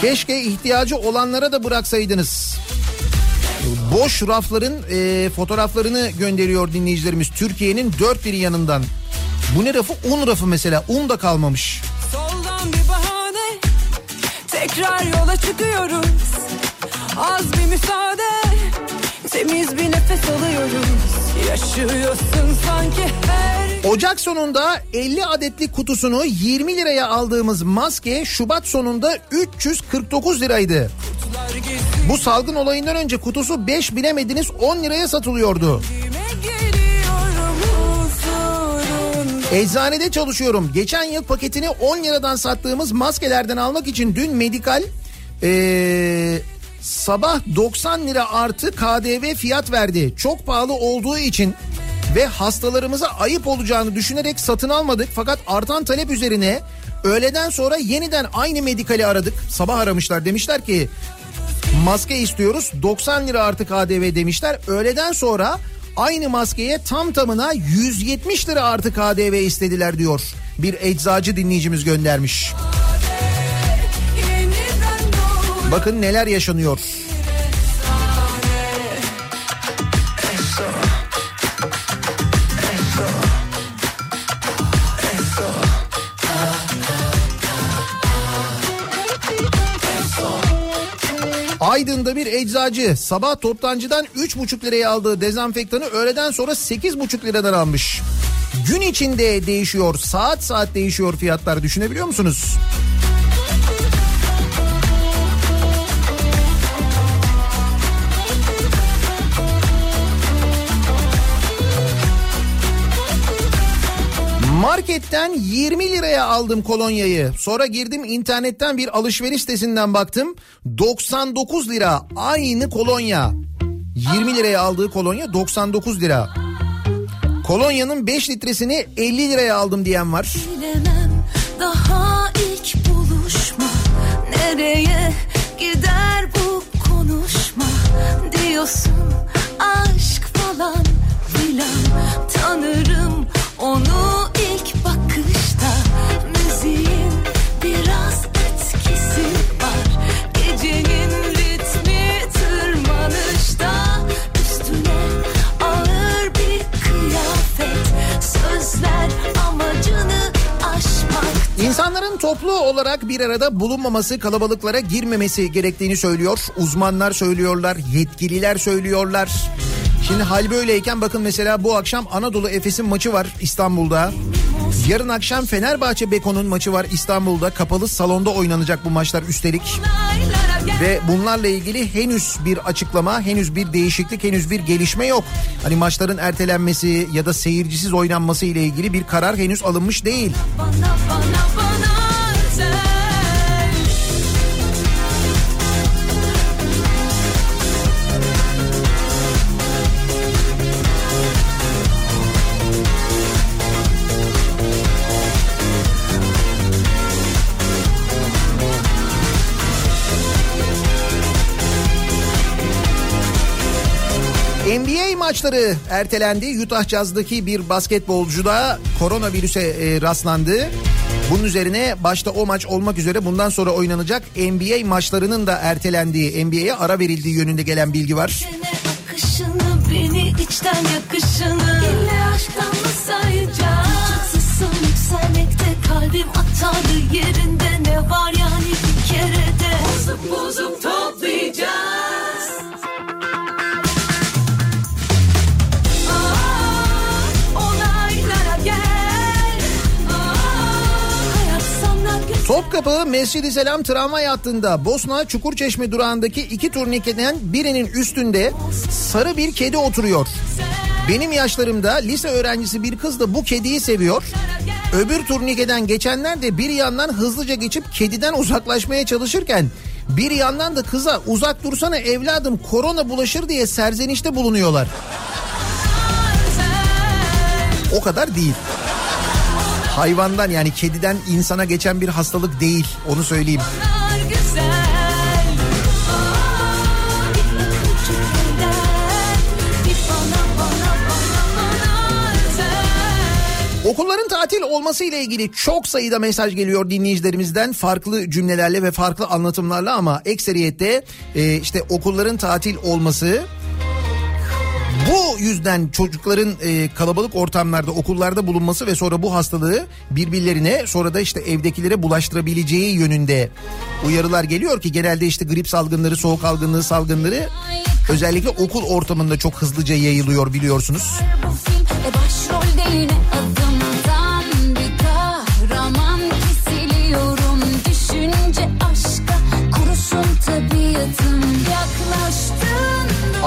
Keşke ihtiyacı olanlara da bıraksaydınız. Boş rafların e, fotoğraflarını gönderiyor dinleyicilerimiz. Türkiye'nin dört bir yanından. Bu ne rafı? Un rafı mesela. Un da kalmamış. Soldan bir bahane Tekrar yola çıkıyoruz Az bir müsaade Temiz bir nefes alıyoruz Yaşıyorsun sanki her Ocak sonunda 50 adetlik kutusunu 20 liraya aldığımız maske Şubat sonunda 349 liraydı. Bu salgın olayından önce kutusu 5 bilemediniz 10 liraya satılıyordu. Eczanede çalışıyorum. Geçen yıl paketini 10 liradan sattığımız maskelerden almak için dün medikal ee, sabah 90 lira artı KDV fiyat verdi. Çok pahalı olduğu için ve hastalarımıza ayıp olacağını düşünerek satın almadık. Fakat artan talep üzerine öğleden sonra yeniden aynı medikali aradık. Sabah aramışlar demişler ki maske istiyoruz 90 lira artı KDV demişler. Öğleden sonra aynı maskeye tam tamına 170 lira artı KDV istediler diyor. Bir eczacı dinleyicimiz göndermiş. Bakın neler yaşanıyor. Aydın'da bir eczacı sabah toptancıdan 3,5 liraya aldığı dezenfektanı öğleden sonra 8,5 liradan almış. Gün içinde değişiyor, saat saat değişiyor fiyatlar düşünebiliyor musunuz? Marketten 20 liraya aldım kolonyayı. Sonra girdim internetten bir alışveriş sitesinden baktım. 99 lira aynı kolonya. 20 liraya aldığı kolonya 99 lira. Kolonyanın 5 litresini 50 liraya aldım diyen var. Bilemem daha ilk buluşma Nereye gider bu konuşma Diyorsun aşk falan filan Tanırım onu ilk bakışta Müziğin biraz etkisi var Gecenin ritmi tırmanışta Üstüne ağır bir kıyafet Sözler amacını İnsanların toplu olarak bir arada bulunmaması, kalabalıklara girmemesi gerektiğini söylüyor. Uzmanlar söylüyorlar, yetkililer söylüyorlar. Şimdi hal böyleyken bakın mesela bu akşam Anadolu Efes'in maçı var İstanbul'da. Yarın akşam Fenerbahçe Beko'nun maçı var İstanbul'da. Kapalı salonda oynanacak bu maçlar üstelik. Ve bunlarla ilgili henüz bir açıklama, henüz bir değişiklik, henüz bir gelişme yok. Hani maçların ertelenmesi ya da seyircisiz oynanması ile ilgili bir karar henüz alınmış değil. Bana bana bana maçları ertelendi. Utah Jazz'daki bir basketbolcuda koronavirüse e, rastlandı. Bunun üzerine başta o maç olmak üzere bundan sonra oynanacak NBA maçlarının da ertelendiği, NBA'ye ara verildiği yönünde gelen bilgi var. Kalbim atardı yerinde Ne var yani bir kerede Bozup bozup Topkapı Mescid-i Selam tramvay hattında Bosna Çukurçeşme durağındaki iki turnikeden birinin üstünde sarı bir kedi oturuyor. Benim yaşlarımda lise öğrencisi bir kız da bu kediyi seviyor. Öbür turnikeden geçenler de bir yandan hızlıca geçip kediden uzaklaşmaya çalışırken bir yandan da kıza uzak dursana evladım korona bulaşır diye serzenişte bulunuyorlar. O kadar değil. Hayvandan yani kediden insana geçen bir hastalık değil onu söyleyeyim. Okulların tatil olması ile ilgili çok sayıda mesaj geliyor dinleyicilerimizden. Farklı cümlelerle ve farklı anlatımlarla ama ekseriyette e, işte okulların tatil olması bu yüzden çocukların e, kalabalık ortamlarda okullarda bulunması ve sonra bu hastalığı birbirlerine sonra da işte evdekilere bulaştırabileceği yönünde uyarılar geliyor ki genelde işte grip salgınları, soğuk algınlığı salgınları özellikle okul ortamında çok hızlıca yayılıyor biliyorsunuz. Bu film e adımdan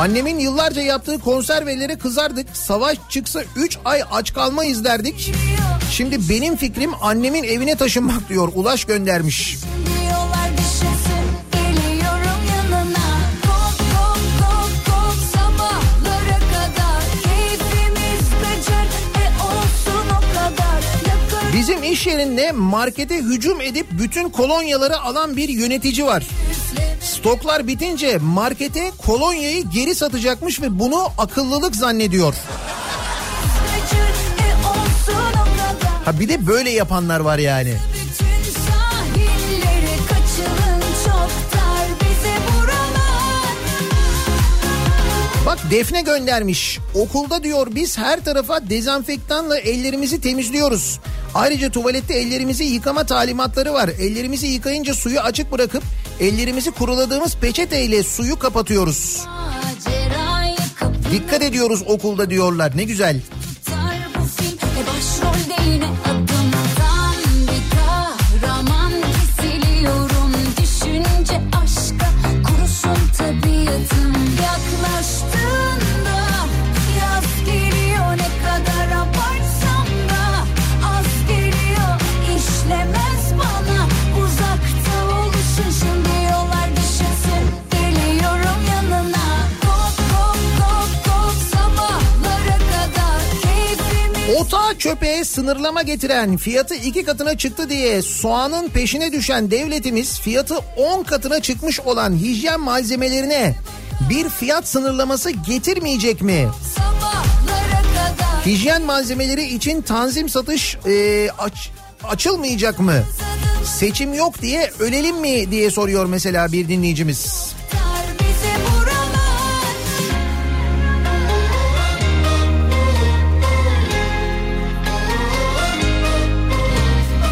Annemin yıllarca yaptığı konservelere kızardık. Savaş çıksa 3 ay aç kalmayız derdik. Şimdi benim fikrim annemin evine taşınmak diyor. Ulaş göndermiş. Bizim iş yerinde markete hücum edip bütün kolonyaları alan bir yönetici var. Stoklar bitince markete kolonyayı geri satacakmış ve bunu akıllılık zannediyor. Ha bir de böyle yapanlar var yani. Bak Defne göndermiş. Okulda diyor biz her tarafa dezenfektanla ellerimizi temizliyoruz. Ayrıca tuvalette ellerimizi yıkama talimatları var. Ellerimizi yıkayınca suyu açık bırakıp ellerimizi kuruladığımız peçeteyle suyu kapatıyoruz. Dikkat ediyoruz okulda diyorlar. Ne güzel. Çöpe sınırlama getiren fiyatı iki katına çıktı diye soğanın peşine düşen devletimiz fiyatı 10 katına çıkmış olan hijyen malzemelerine bir fiyat sınırlaması getirmeyecek mi? Hijyen malzemeleri için tanzim satış e, aç- açılmayacak mı? Seçim yok diye ölelim mi diye soruyor mesela bir dinleyicimiz.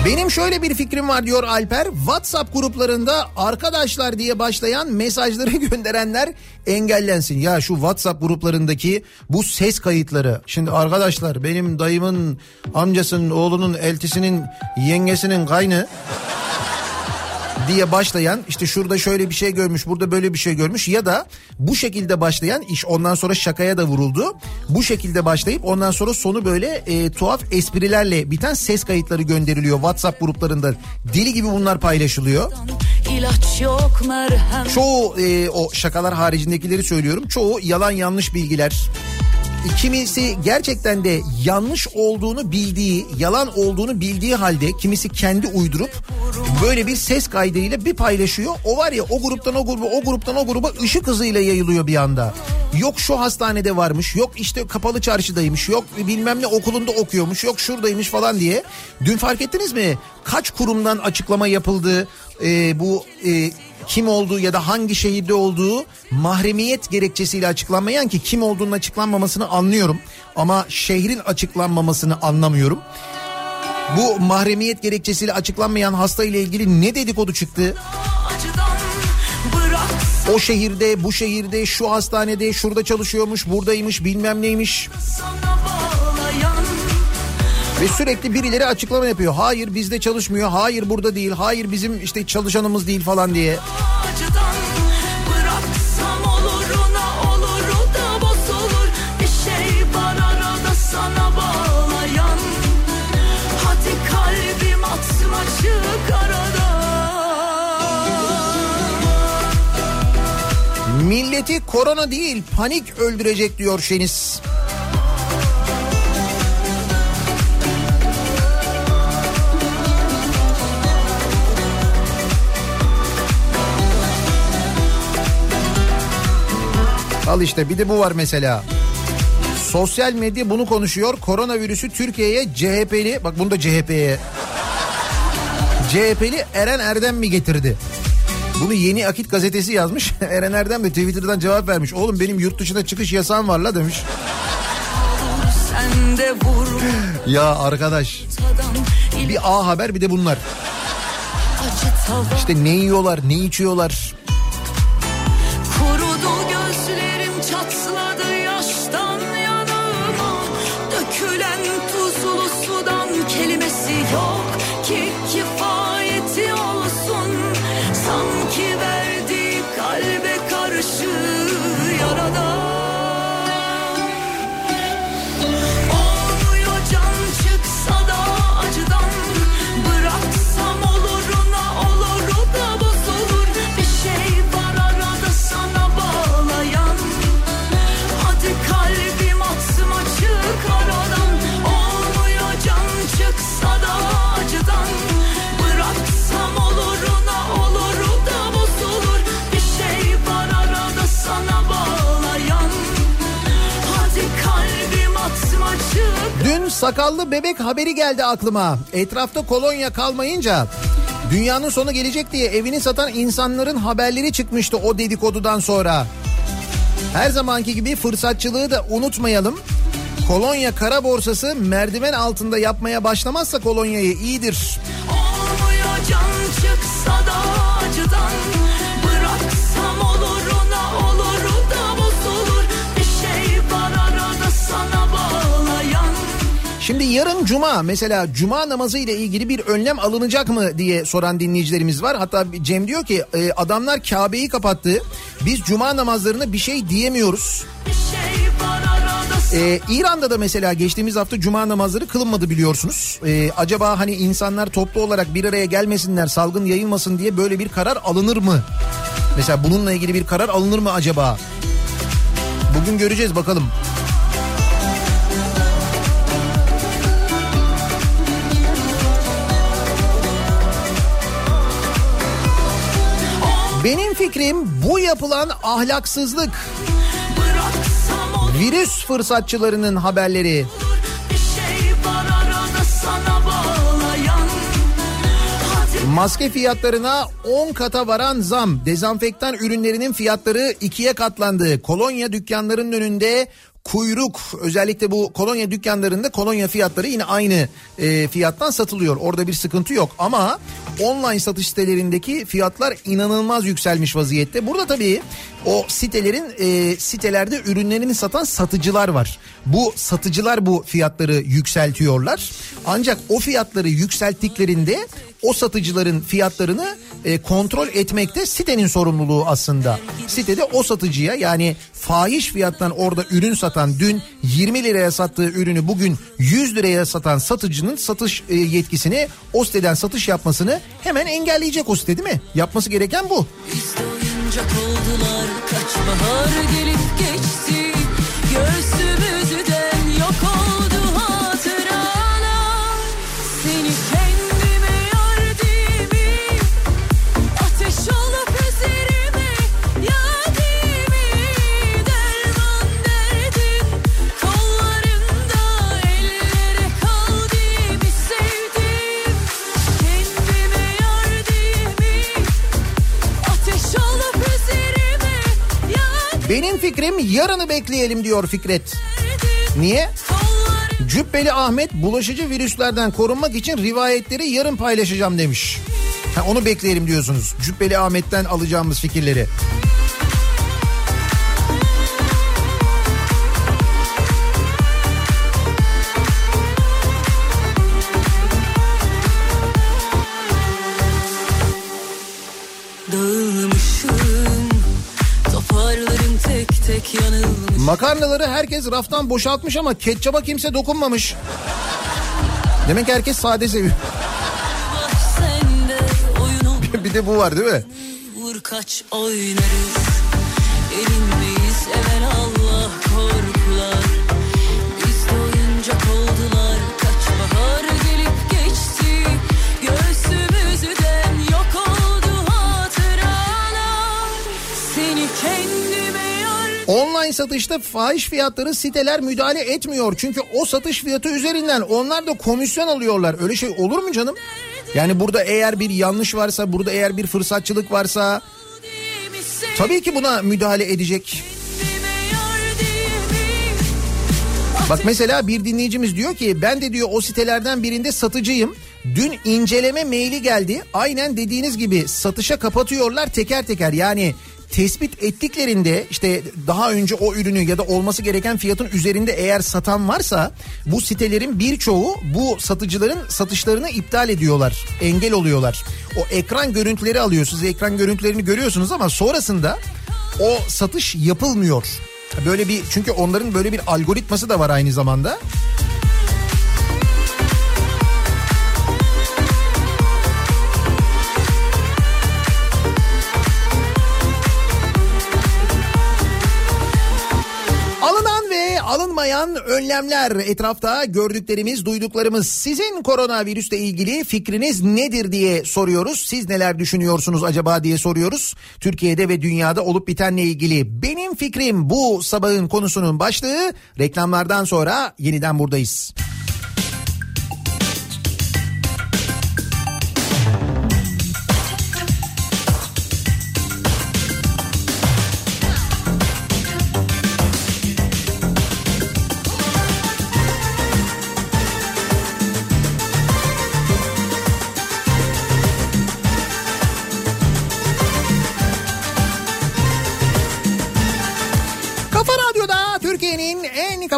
Benim şöyle bir fikrim var diyor Alper. WhatsApp gruplarında arkadaşlar diye başlayan mesajları gönderenler engellensin. Ya şu WhatsApp gruplarındaki bu ses kayıtları. Şimdi arkadaşlar benim dayımın amcasının oğlunun eltisinin yengesinin kaynı diye başlayan işte şurada şöyle bir şey görmüş burada böyle bir şey görmüş ya da bu şekilde başlayan iş ondan sonra şakaya da vuruldu. Bu şekilde başlayıp ondan sonra sonu böyle e, tuhaf esprilerle biten ses kayıtları gönderiliyor WhatsApp gruplarında. Deli gibi bunlar paylaşılıyor. Çoğu e, o şakalar haricindekileri söylüyorum. Çoğu yalan yanlış bilgiler. Kimisi gerçekten de yanlış olduğunu bildiği, yalan olduğunu bildiği halde kimisi kendi uydurup böyle bir ses kaydıyla bir paylaşıyor. O var ya o gruptan o gruba, o gruptan o gruba ışık hızıyla yayılıyor bir anda. Yok şu hastanede varmış, yok işte kapalı çarşıdaymış, yok bilmem ne okulunda okuyormuş, yok şuradaymış falan diye. Dün fark ettiniz mi? Kaç kurumdan açıklama yapıldı, e, bu e, kim olduğu ya da hangi şehirde olduğu mahremiyet gerekçesiyle açıklanmayan ki kim olduğunun açıklanmamasını anlıyorum ama şehrin açıklanmamasını anlamıyorum. Bu mahremiyet gerekçesiyle açıklanmayan hasta ile ilgili ne dedikodu çıktı? O şehirde, bu şehirde, şu hastanede, şurada çalışıyormuş, buradaymış, bilmem neymiş. sana Ve sürekli birileri açıklama yapıyor. Hayır bizde çalışmıyor, hayır burada değil, hayır bizim işte çalışanımız değil falan diye. şey Milleti korona değil panik öldürecek diyor Şeniz. Al işte bir de bu var mesela. Sosyal medya bunu konuşuyor. Koronavirüsü Türkiye'ye CHP'li bak bunu da CHP'ye CHP'li Eren Erdem mi getirdi? Bunu Yeni Akit gazetesi yazmış. Eren Erdem de Twitter'dan cevap vermiş. Oğlum benim yurt dışına çıkış yasağım var la demiş. Ya arkadaş bir A haber bir de bunlar. İşte ne yiyorlar ne içiyorlar. Sakallı bebek haberi geldi aklıma. Etrafta kolonya kalmayınca dünyanın sonu gelecek diye evini satan insanların haberleri çıkmıştı o dedikodudan sonra. Her zamanki gibi fırsatçılığı da unutmayalım. Kolonya kara borsası merdiven altında yapmaya başlamazsa kolonyayı iyidir. Olmuyor can çıksa da acıdan Şimdi yarın cuma mesela cuma namazı ile ilgili bir önlem alınacak mı diye soran dinleyicilerimiz var. Hatta Cem diyor ki e, adamlar Kabe'yi kapattı. Biz cuma namazlarına bir şey diyemiyoruz. Ee, İran'da da mesela geçtiğimiz hafta cuma namazları kılınmadı biliyorsunuz. Ee, acaba hani insanlar toplu olarak bir araya gelmesinler salgın yayılmasın diye böyle bir karar alınır mı? Mesela bununla ilgili bir karar alınır mı acaba? Bugün göreceğiz bakalım. Fikrim bu yapılan ahlaksızlık. Virüs fırsatçılarının haberleri. Maske fiyatlarına 10 kata varan zam. Dezenfektan ürünlerinin fiyatları ikiye katlandı. Kolonya dükkanlarının önünde kuyruk özellikle bu kolonya dükkanlarında kolonya fiyatları yine aynı e, fiyattan satılıyor. Orada bir sıkıntı yok ama online satış sitelerindeki fiyatlar inanılmaz yükselmiş vaziyette. Burada tabii o sitelerin e, sitelerde ürünlerini satan satıcılar var. Bu satıcılar bu fiyatları yükseltiyorlar. Ancak o fiyatları yükselttiklerinde o satıcıların fiyatlarını e, kontrol etmekte sitenin sorumluluğu aslında. Sitede o satıcıya yani fahiş fiyattan orada ürün satan dün 20 liraya sattığı ürünü bugün 100 liraya satan satıcının satış e, yetkisini o siteden satış yapmasını hemen engelleyecek o site değil mi? Yapması gereken bu. Oldular Kaç bahar gelip geçti Göğsümüzden yok oldu Benim fikrim yarını bekleyelim diyor Fikret. Niye? Cübbeli Ahmet bulaşıcı virüslerden korunmak için rivayetleri yarın paylaşacağım demiş. Ha, onu bekleyelim diyorsunuz. Cübbeli Ahmet'ten alacağımız fikirleri. Makarnaları herkes raftan boşaltmış ama ketçaba kimse dokunmamış. Demek herkes sade seviyor. Bir de bu var değil mi? vur kaç oynarız Erinmeyiz evvel satışta fahiş fiyatları siteler müdahale etmiyor. Çünkü o satış fiyatı üzerinden onlar da komisyon alıyorlar. Öyle şey olur mu canım? Yani burada eğer bir yanlış varsa, burada eğer bir fırsatçılık varsa tabii ki buna müdahale edecek. Bak mesela bir dinleyicimiz diyor ki ben de diyor o sitelerden birinde satıcıyım. Dün inceleme maili geldi. Aynen dediğiniz gibi satışa kapatıyorlar teker teker. Yani tespit ettiklerinde işte daha önce o ürünü ya da olması gereken fiyatın üzerinde eğer satan varsa bu sitelerin birçoğu bu satıcıların satışlarını iptal ediyorlar. Engel oluyorlar. O ekran görüntüleri alıyorsunuz. Ekran görüntülerini görüyorsunuz ama sonrasında o satış yapılmıyor. Böyle bir çünkü onların böyle bir algoritması da var aynı zamanda. Alınmayan önlemler etrafta gördüklerimiz, duyduklarımız sizin koronavirüsle ilgili fikriniz nedir diye soruyoruz. Siz neler düşünüyorsunuz acaba diye soruyoruz. Türkiye'de ve dünyada olup bitenle ilgili benim fikrim bu sabahın konusunun başlığı. Reklamlardan sonra yeniden buradayız.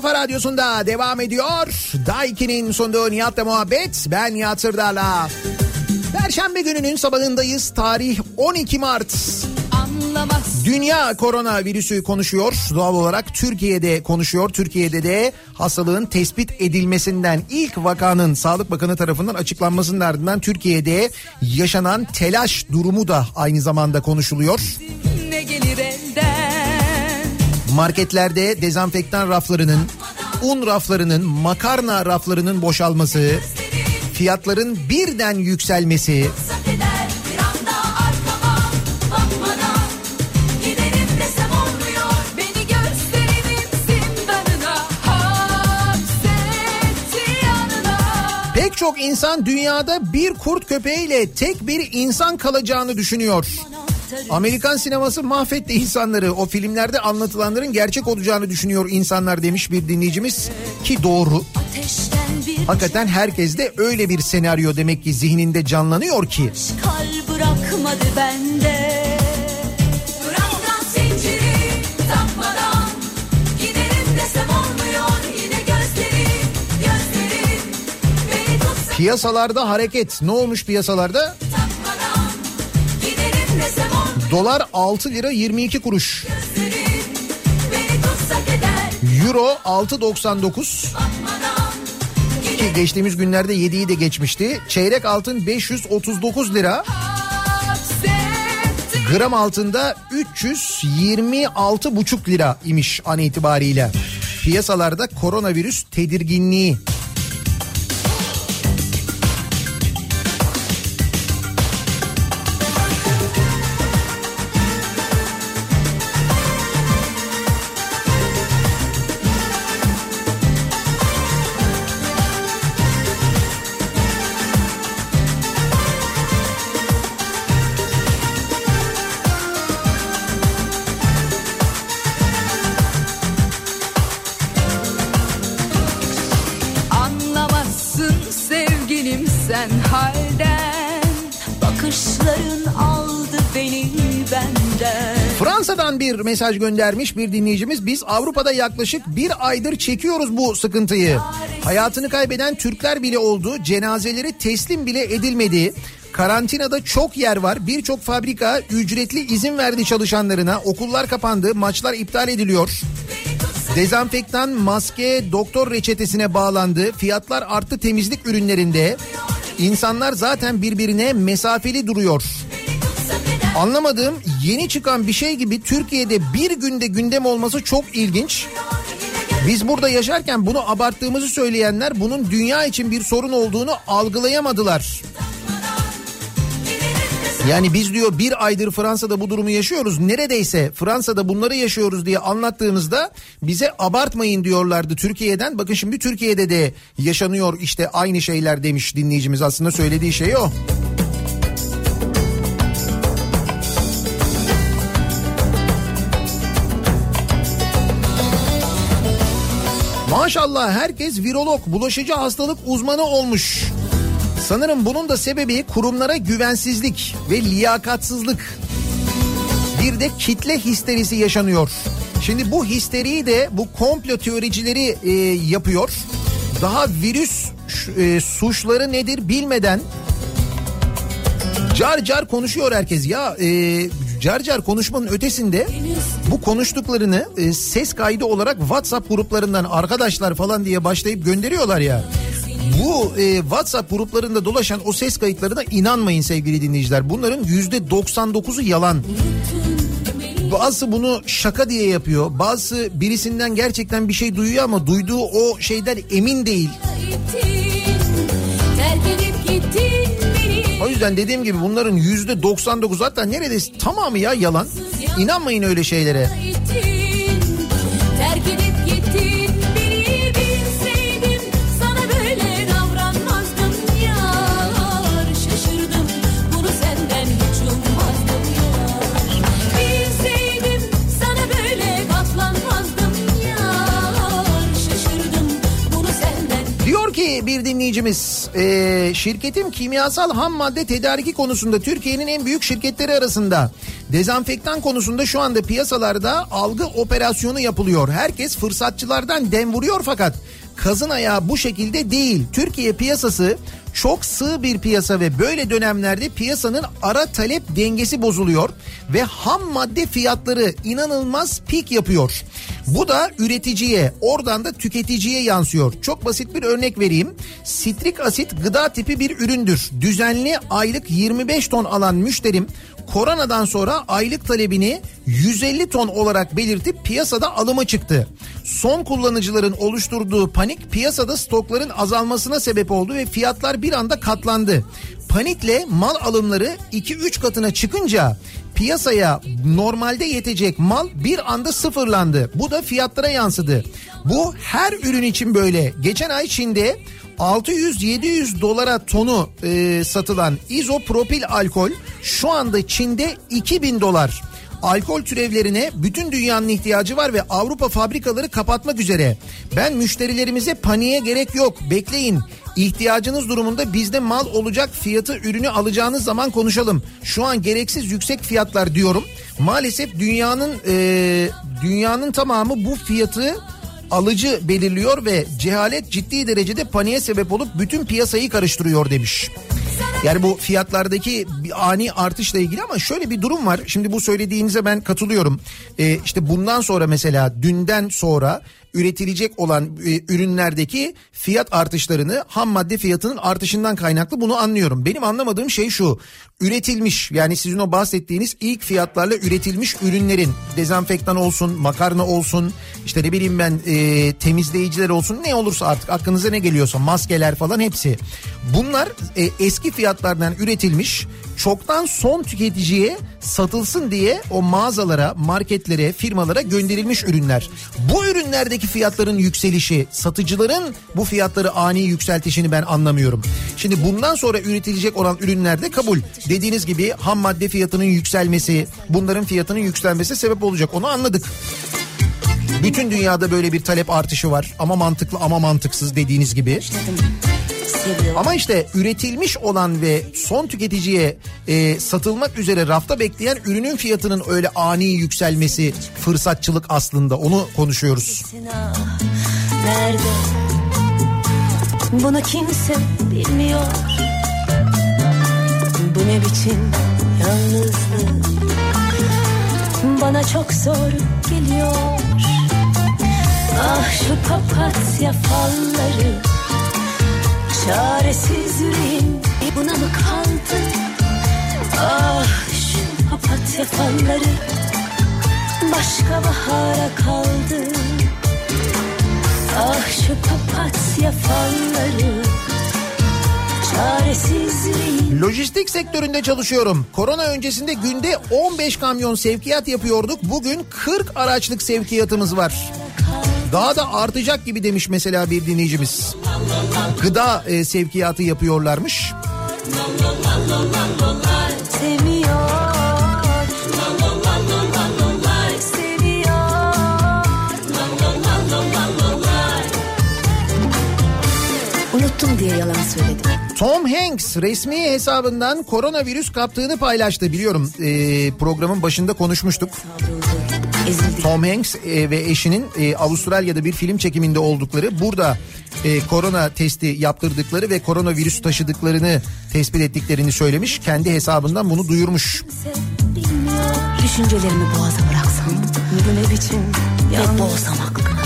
Kafa Radyosu'nda devam ediyor. Daiki'nin sunduğu Nihat'la muhabbet. Ben Nihat Sırdar'la. Perşembe gününün sabahındayız. Tarih 12 Mart. Anlamaz. Dünya koronavirüsü konuşuyor. Doğal olarak Türkiye'de konuşuyor. Türkiye'de de hastalığın tespit edilmesinden ilk vakanın Sağlık Bakanı tarafından açıklanmasının ardından Türkiye'de yaşanan telaş durumu da aynı zamanda konuşuluyor. Elden? Marketlerde dezenfektan raflarının, un raflarının, makarna raflarının boşalması, fiyatların birden yükselmesi, Pek çok insan dünyada bir kurt köpeğiyle tek bir insan kalacağını düşünüyor. Amerikan sineması mahvetti insanları. O filmlerde anlatılanların gerçek olacağını düşünüyor insanlar demiş bir dinleyicimiz. Ki doğru. Hakikaten herkes de öyle bir senaryo demek ki zihninde canlanıyor ki. kal bırakmadı bende Piyasalarda hareket. Ne olmuş piyasalarda? Dolar 6 lira 22 kuruş. Euro 6.99. Bakmadan Ki geçtiğimiz günlerde 7'yi de geçmişti. Çeyrek altın 539 lira. Gram altında 326,5 lira imiş an itibariyle. Piyasalarda koronavirüs tedirginliği. Mesaj göndermiş bir dinleyicimiz. Biz Avrupa'da yaklaşık bir aydır çekiyoruz bu sıkıntıyı. Hayatını kaybeden Türkler bile oldu. Cenazeleri teslim bile edilmedi. Karantinada çok yer var. Birçok fabrika ücretli izin verdi çalışanlarına. Okullar kapandı. Maçlar iptal ediliyor. Dezenfektan, maske, doktor reçetesine bağlandı. Fiyatlar arttı temizlik ürünlerinde. İnsanlar zaten birbirine mesafeli duruyor. Anlamadığım yeni çıkan bir şey gibi Türkiye'de bir günde gündem olması çok ilginç. Biz burada yaşarken bunu abarttığımızı söyleyenler bunun dünya için bir sorun olduğunu algılayamadılar. Yani biz diyor bir aydır Fransa'da bu durumu yaşıyoruz. Neredeyse Fransa'da bunları yaşıyoruz diye anlattığımızda bize abartmayın diyorlardı Türkiye'den. Bakın şimdi Türkiye'de de yaşanıyor işte aynı şeyler demiş dinleyicimiz aslında söylediği şey o. Maşallah herkes virolog, bulaşıcı hastalık uzmanı olmuş. Sanırım bunun da sebebi kurumlara güvensizlik ve liyakatsızlık. Bir de kitle histerisi yaşanıyor. Şimdi bu histeriyi de bu komplo teoricileri e, yapıyor. Daha virüs e, suçları nedir bilmeden car car konuşuyor herkes. Ya e, car car konuşmanın ötesinde bu konuştuklarını e, ses kaydı olarak WhatsApp gruplarından arkadaşlar falan diye başlayıp gönderiyorlar ya. Bu e, WhatsApp gruplarında dolaşan o ses kayıtlarına inanmayın sevgili dinleyiciler. Bunların yüzde 99'u yalan. Bazısı bunu şaka diye yapıyor. Bazısı birisinden gerçekten bir şey duyuyor ama duyduğu o şeyden emin değil. Yüzden dediğim gibi bunların yüzde 99 hatta neredeyse tamamı ya yalan. İnanmayın öyle şeylere. Dinleyicimiz e, şirketim kimyasal ham madde tedariki konusunda Türkiye'nin en büyük şirketleri arasında. Dezenfektan konusunda şu anda piyasalarda algı operasyonu yapılıyor. Herkes fırsatçılardan dem vuruyor fakat kazın ayağı bu şekilde değil. Türkiye piyasası çok sığ bir piyasa ve böyle dönemlerde piyasanın ara talep dengesi bozuluyor ve ham madde fiyatları inanılmaz pik yapıyor. Bu da üreticiye oradan da tüketiciye yansıyor. Çok basit bir örnek vereyim. Sitrik asit gıda tipi bir üründür. Düzenli aylık 25 ton alan müşterim koronadan sonra aylık talebini 150 ton olarak belirtip piyasada alıma çıktı. Son kullanıcıların oluşturduğu panik piyasada stokların azalmasına sebep oldu ve fiyatlar bir anda katlandı. Panikle mal alımları 2-3 katına çıkınca piyasaya normalde yetecek mal bir anda sıfırlandı. Bu da fiyatlara yansıdı. Bu her ürün için böyle. Geçen ay Çin'de 600-700 dolara tonu e, satılan izopropil alkol şu anda Çin'de 2000 dolar. Alkol türevlerine bütün dünyanın ihtiyacı var ve Avrupa fabrikaları kapatmak üzere. Ben müşterilerimize paniğe gerek yok bekleyin. İhtiyacınız durumunda bizde mal olacak fiyatı ürünü alacağınız zaman konuşalım. Şu an gereksiz yüksek fiyatlar diyorum. Maalesef dünyanın e, dünyanın tamamı bu fiyatı alıcı belirliyor ve cehalet ciddi derecede paniğe sebep olup bütün piyasayı karıştırıyor demiş. Yani bu fiyatlardaki bir ani artışla ilgili ama şöyle bir durum var. Şimdi bu söylediğinize ben katılıyorum. Ee, işte bundan sonra mesela dünden sonra üretilecek olan e, ürünlerdeki fiyat artışlarını ham madde fiyatının artışından kaynaklı bunu anlıyorum. Benim anlamadığım şey şu. Üretilmiş yani sizin o bahsettiğiniz ilk fiyatlarla üretilmiş ürünlerin dezenfektan olsun, makarna olsun, işte ne bileyim ben e, temizleyiciler olsun ne olursa artık aklınıza ne geliyorsa maskeler falan hepsi. Bunlar e, eski fiyatlardan üretilmiş çoktan son tüketiciye satılsın diye o mağazalara, marketlere, firmalara gönderilmiş ürünler. Bu ürünlerdeki fiyatların yükselişi, satıcıların bu fiyatları ani yükseltişini ben anlamıyorum. Şimdi bundan sonra üretilecek olan ürünlerde kabul. Dediğiniz gibi ham madde fiyatının yükselmesi, bunların fiyatının yükselmesi sebep olacak. Onu anladık. Bütün dünyada böyle bir talep artışı var ama mantıklı ama mantıksız dediğiniz gibi. Ama işte üretilmiş olan ve son tüketiciye e, satılmak üzere rafta bekleyen ürünün fiyatının öyle ani yükselmesi fırsatçılık aslında onu konuşuyoruz. Nerede? Bunu kimse bilmiyor. Bu ne biçim yalnızlık? Bana çok zor geliyor. Ah şu papatya falları Çaresiz yüreğim buna mı kaldı? Ah şu papatya falları başka bahara kaldı. Ah şu papatya falları Lojistik sektöründe çalışıyorum. Korona öncesinde günde 15 kamyon sevkiyat yapıyorduk. Bugün 40 araçlık sevkiyatımız var. Daha da artacak gibi demiş mesela bir dinleyicimiz. Gıda e, sevkiyatı yapıyorlarmış. Seviyor Unuttum diye yalan söyledim. Tom Hanks resmi hesabından koronavirüs kaptığını paylaştı. Biliyorum e, programın başında konuşmuştuk. Ezildik. Tom Hanks e, ve eşinin e, Avustralya'da bir film çekiminde oldukları burada e, korona testi yaptırdıkları ve koronavirüs taşıdıklarını tespit ettiklerini söylemiş. Kendi hesabından bunu duyurmuş. Düşüncelerimi boğaza bıraksam Bu ne biçim Hep boğsam aklımı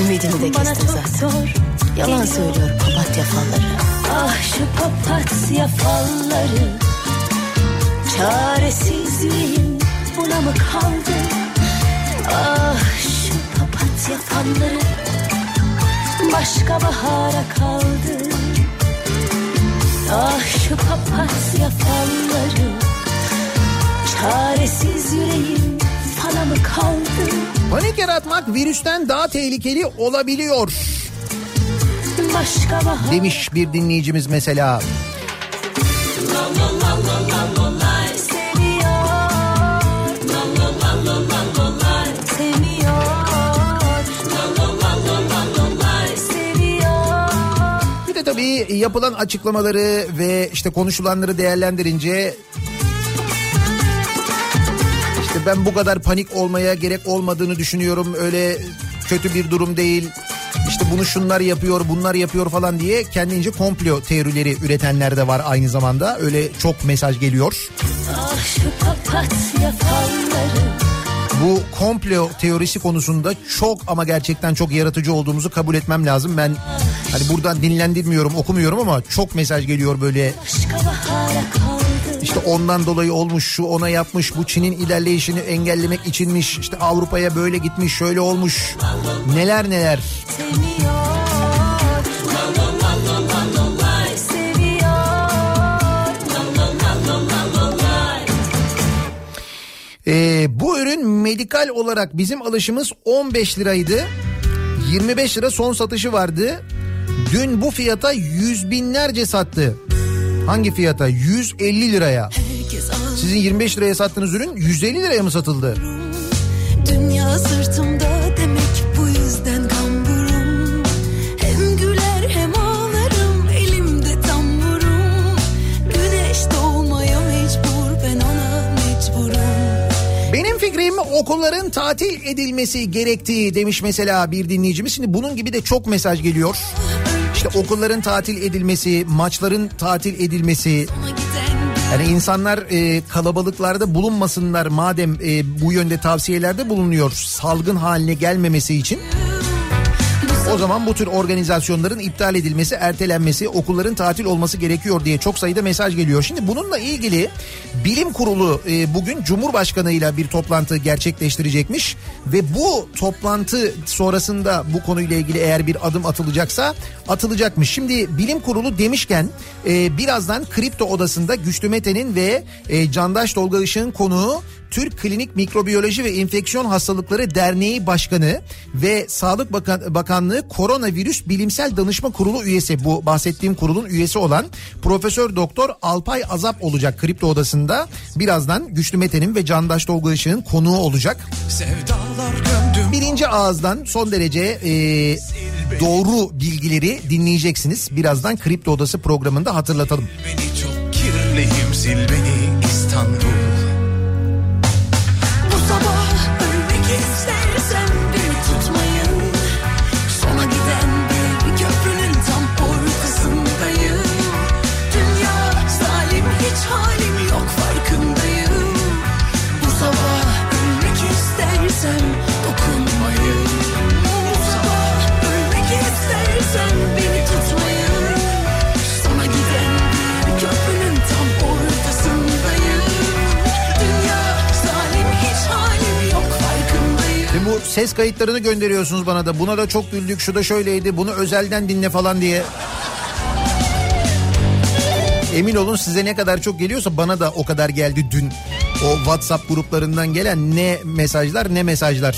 Ümidimi de kestim zaten. Yalan söylüyor papatya falları. Ah şu papatya falları Çaresiz yüreğim buna mı kaldı Ah şu papatya falları Başka bahara kaldı Ah şu papatya falları Çaresiz yüreğim fala mı kaldı? Panik yaratmak virüsten daha tehlikeli olabiliyor Başka bahar demiş bir dinleyicimiz mesela. seviyor yapılan açıklamaları ve işte konuşulanları değerlendirince işte ben bu kadar panik olmaya gerek olmadığını düşünüyorum. Öyle kötü bir durum değil. İşte bunu şunlar yapıyor, bunlar yapıyor falan diye kendince komplo teorileri üretenler de var aynı zamanda. Öyle çok mesaj geliyor. Ah şu papatya falları Bu komplo teorisi konusunda çok ama gerçekten çok yaratıcı olduğumuzu kabul etmem lazım. Ben hani buradan dinlendirmiyorum, okumuyorum ama çok mesaj geliyor böyle. İşte ondan dolayı olmuş, şu ona yapmış, bu Çin'in ilerleyişini engellemek içinmiş. İşte Avrupa'ya böyle gitmiş, şöyle olmuş. Neler neler. Seviyor Ee, bu ürün medikal olarak bizim alışımız 15 liraydı. 25 lira son satışı vardı. Dün bu fiyata yüz binlerce sattı. Hangi fiyata? 150 liraya. Sizin 25 liraya sattığınız ürün 150 liraya mı satıldı? Dünya sırtımda Fikrim okulların tatil edilmesi gerektiği demiş mesela bir dinleyicimiz. Şimdi bunun gibi de çok mesaj geliyor. İşte okulların tatil edilmesi, maçların tatil edilmesi, Yani insanlar e, kalabalıklarda bulunmasınlar madem e, bu yönde tavsiyelerde bulunuyor salgın haline gelmemesi için. O zaman bu tür organizasyonların iptal edilmesi, ertelenmesi, okulların tatil olması gerekiyor diye çok sayıda mesaj geliyor. Şimdi bununla ilgili bilim kurulu e, bugün Cumhurbaşkanı ile bir toplantı gerçekleştirecekmiş ve bu toplantı sonrasında bu konuyla ilgili eğer bir adım atılacaksa atılacakmış. Şimdi bilim kurulu demişken e, birazdan kripto odasında Güçlü Mete'nin ve e, Candaş Tolga Işık'ın konuğu Türk Klinik Mikrobiyoloji ve Enfeksiyon Hastalıkları Derneği Başkanı ve Sağlık Bakan, Bakanlığı Koronavirüs Bilimsel Danışma Kurulu üyesi bu bahsettiğim kurulun üyesi olan Profesör Doktor Alpay Azap olacak kripto odasında. Birazdan Güçlü Mete'nin ve Candaş Tolga Işık'ın konuğu olacak. Birinci ağızdan son derece e, doğru bilgileri dinleyeceksiniz. Birazdan Kripto Odası programında hatırlatalım. beni çok kirliyim sil beni ses kayıtlarını gönderiyorsunuz bana da. Buna da çok güldük, şu da şöyleydi, bunu özelden dinle falan diye. Emin olun size ne kadar çok geliyorsa bana da o kadar geldi dün. O WhatsApp gruplarından gelen ne mesajlar ne mesajlar.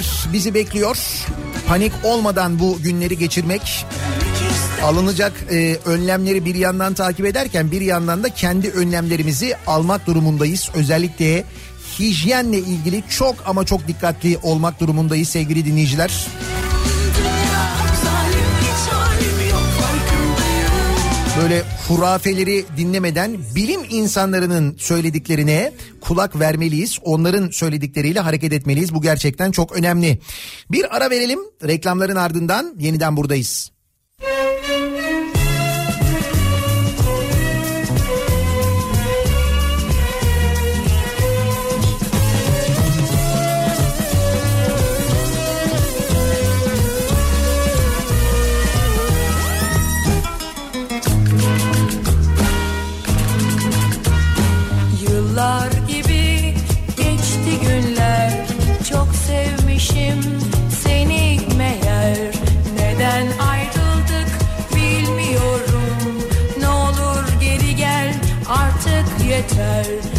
Günler bizi bekliyor. Panik olmadan bu günleri geçirmek alınacak e, önlemleri bir yandan takip ederken bir yandan da kendi önlemlerimizi almak durumundayız. Özellikle hijyenle ilgili çok ama çok dikkatli olmak durumundayız sevgili dinleyiciler. Böyle hurafeleri dinlemeden bilim insanlarının söylediklerine kulak vermeliyiz. Onların söyledikleriyle hareket etmeliyiz. Bu gerçekten çok önemli. Bir ara verelim. Reklamların ardından yeniden buradayız. Yıllar gibi geçti günler. Çok sevmişim seni meğer. Neden ayrıldık bilmiyorum. Ne olur geri gel artık yeter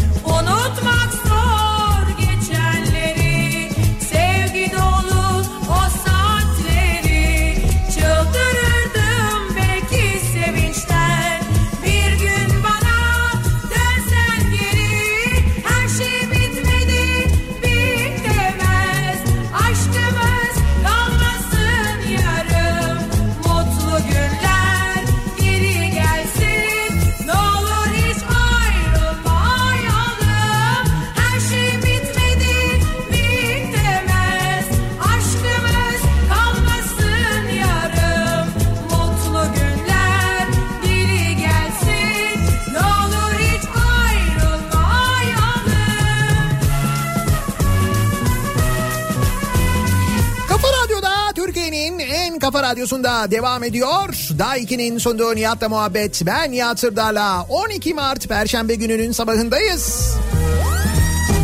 Radyosu'nda devam ediyor. Daha 2'nin sonunda Nihat'la muhabbet. Ben Nihat Sırdar'la 12 Mart Perşembe gününün sabahındayız.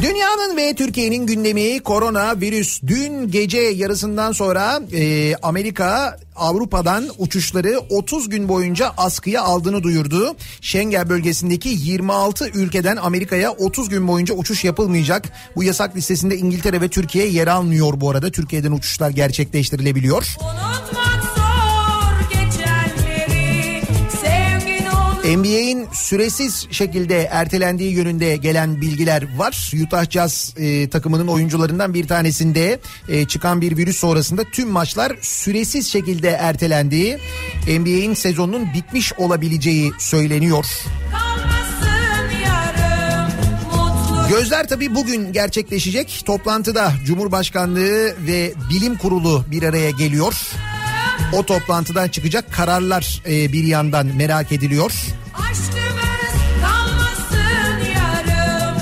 Dünyanın ve Türkiye'nin gündemi korona virüs. Dün gece yarısından sonra e, Amerika Avrupa'dan uçuşları 30 gün boyunca askıya aldığını duyurdu. Schengen bölgesindeki 26 ülkeden Amerika'ya 30 gün boyunca uçuş yapılmayacak. Bu yasak listesinde İngiltere ve Türkiye yer almıyor bu arada. Türkiye'den uçuşlar gerçekleştirilebiliyor. Unutmak NBA'in süresiz şekilde ertelendiği yönünde gelen bilgiler var. Utah Jazz e, takımının oyuncularından bir tanesinde e, çıkan bir virüs sonrasında tüm maçlar süresiz şekilde ertelendiği, NBA'in sezonunun bitmiş olabileceği söyleniyor. yarım Gözler tabii bugün gerçekleşecek. Toplantıda Cumhurbaşkanlığı ve Bilim Kurulu bir araya geliyor. O toplantıdan çıkacak kararlar e, bir yandan merak ediliyor. yarım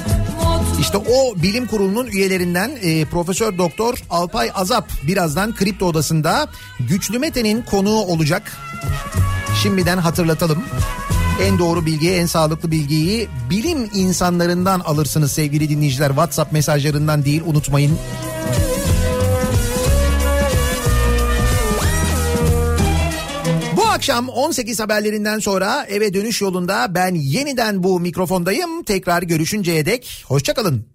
İşte o bilim kurulunun üyelerinden e, Profesör Doktor Alpay Azap birazdan Kripto Odası'nda Güçlü Mete'nin konuğu olacak. Şimdiden hatırlatalım. En doğru bilgiyi, en sağlıklı bilgiyi bilim insanlarından alırsınız sevgili dinleyiciler. WhatsApp mesajlarından değil unutmayın. Akşam 18 haberlerinden sonra eve dönüş yolunda ben yeniden bu mikrofondayım. Tekrar görüşünceye dek hoşçakalın.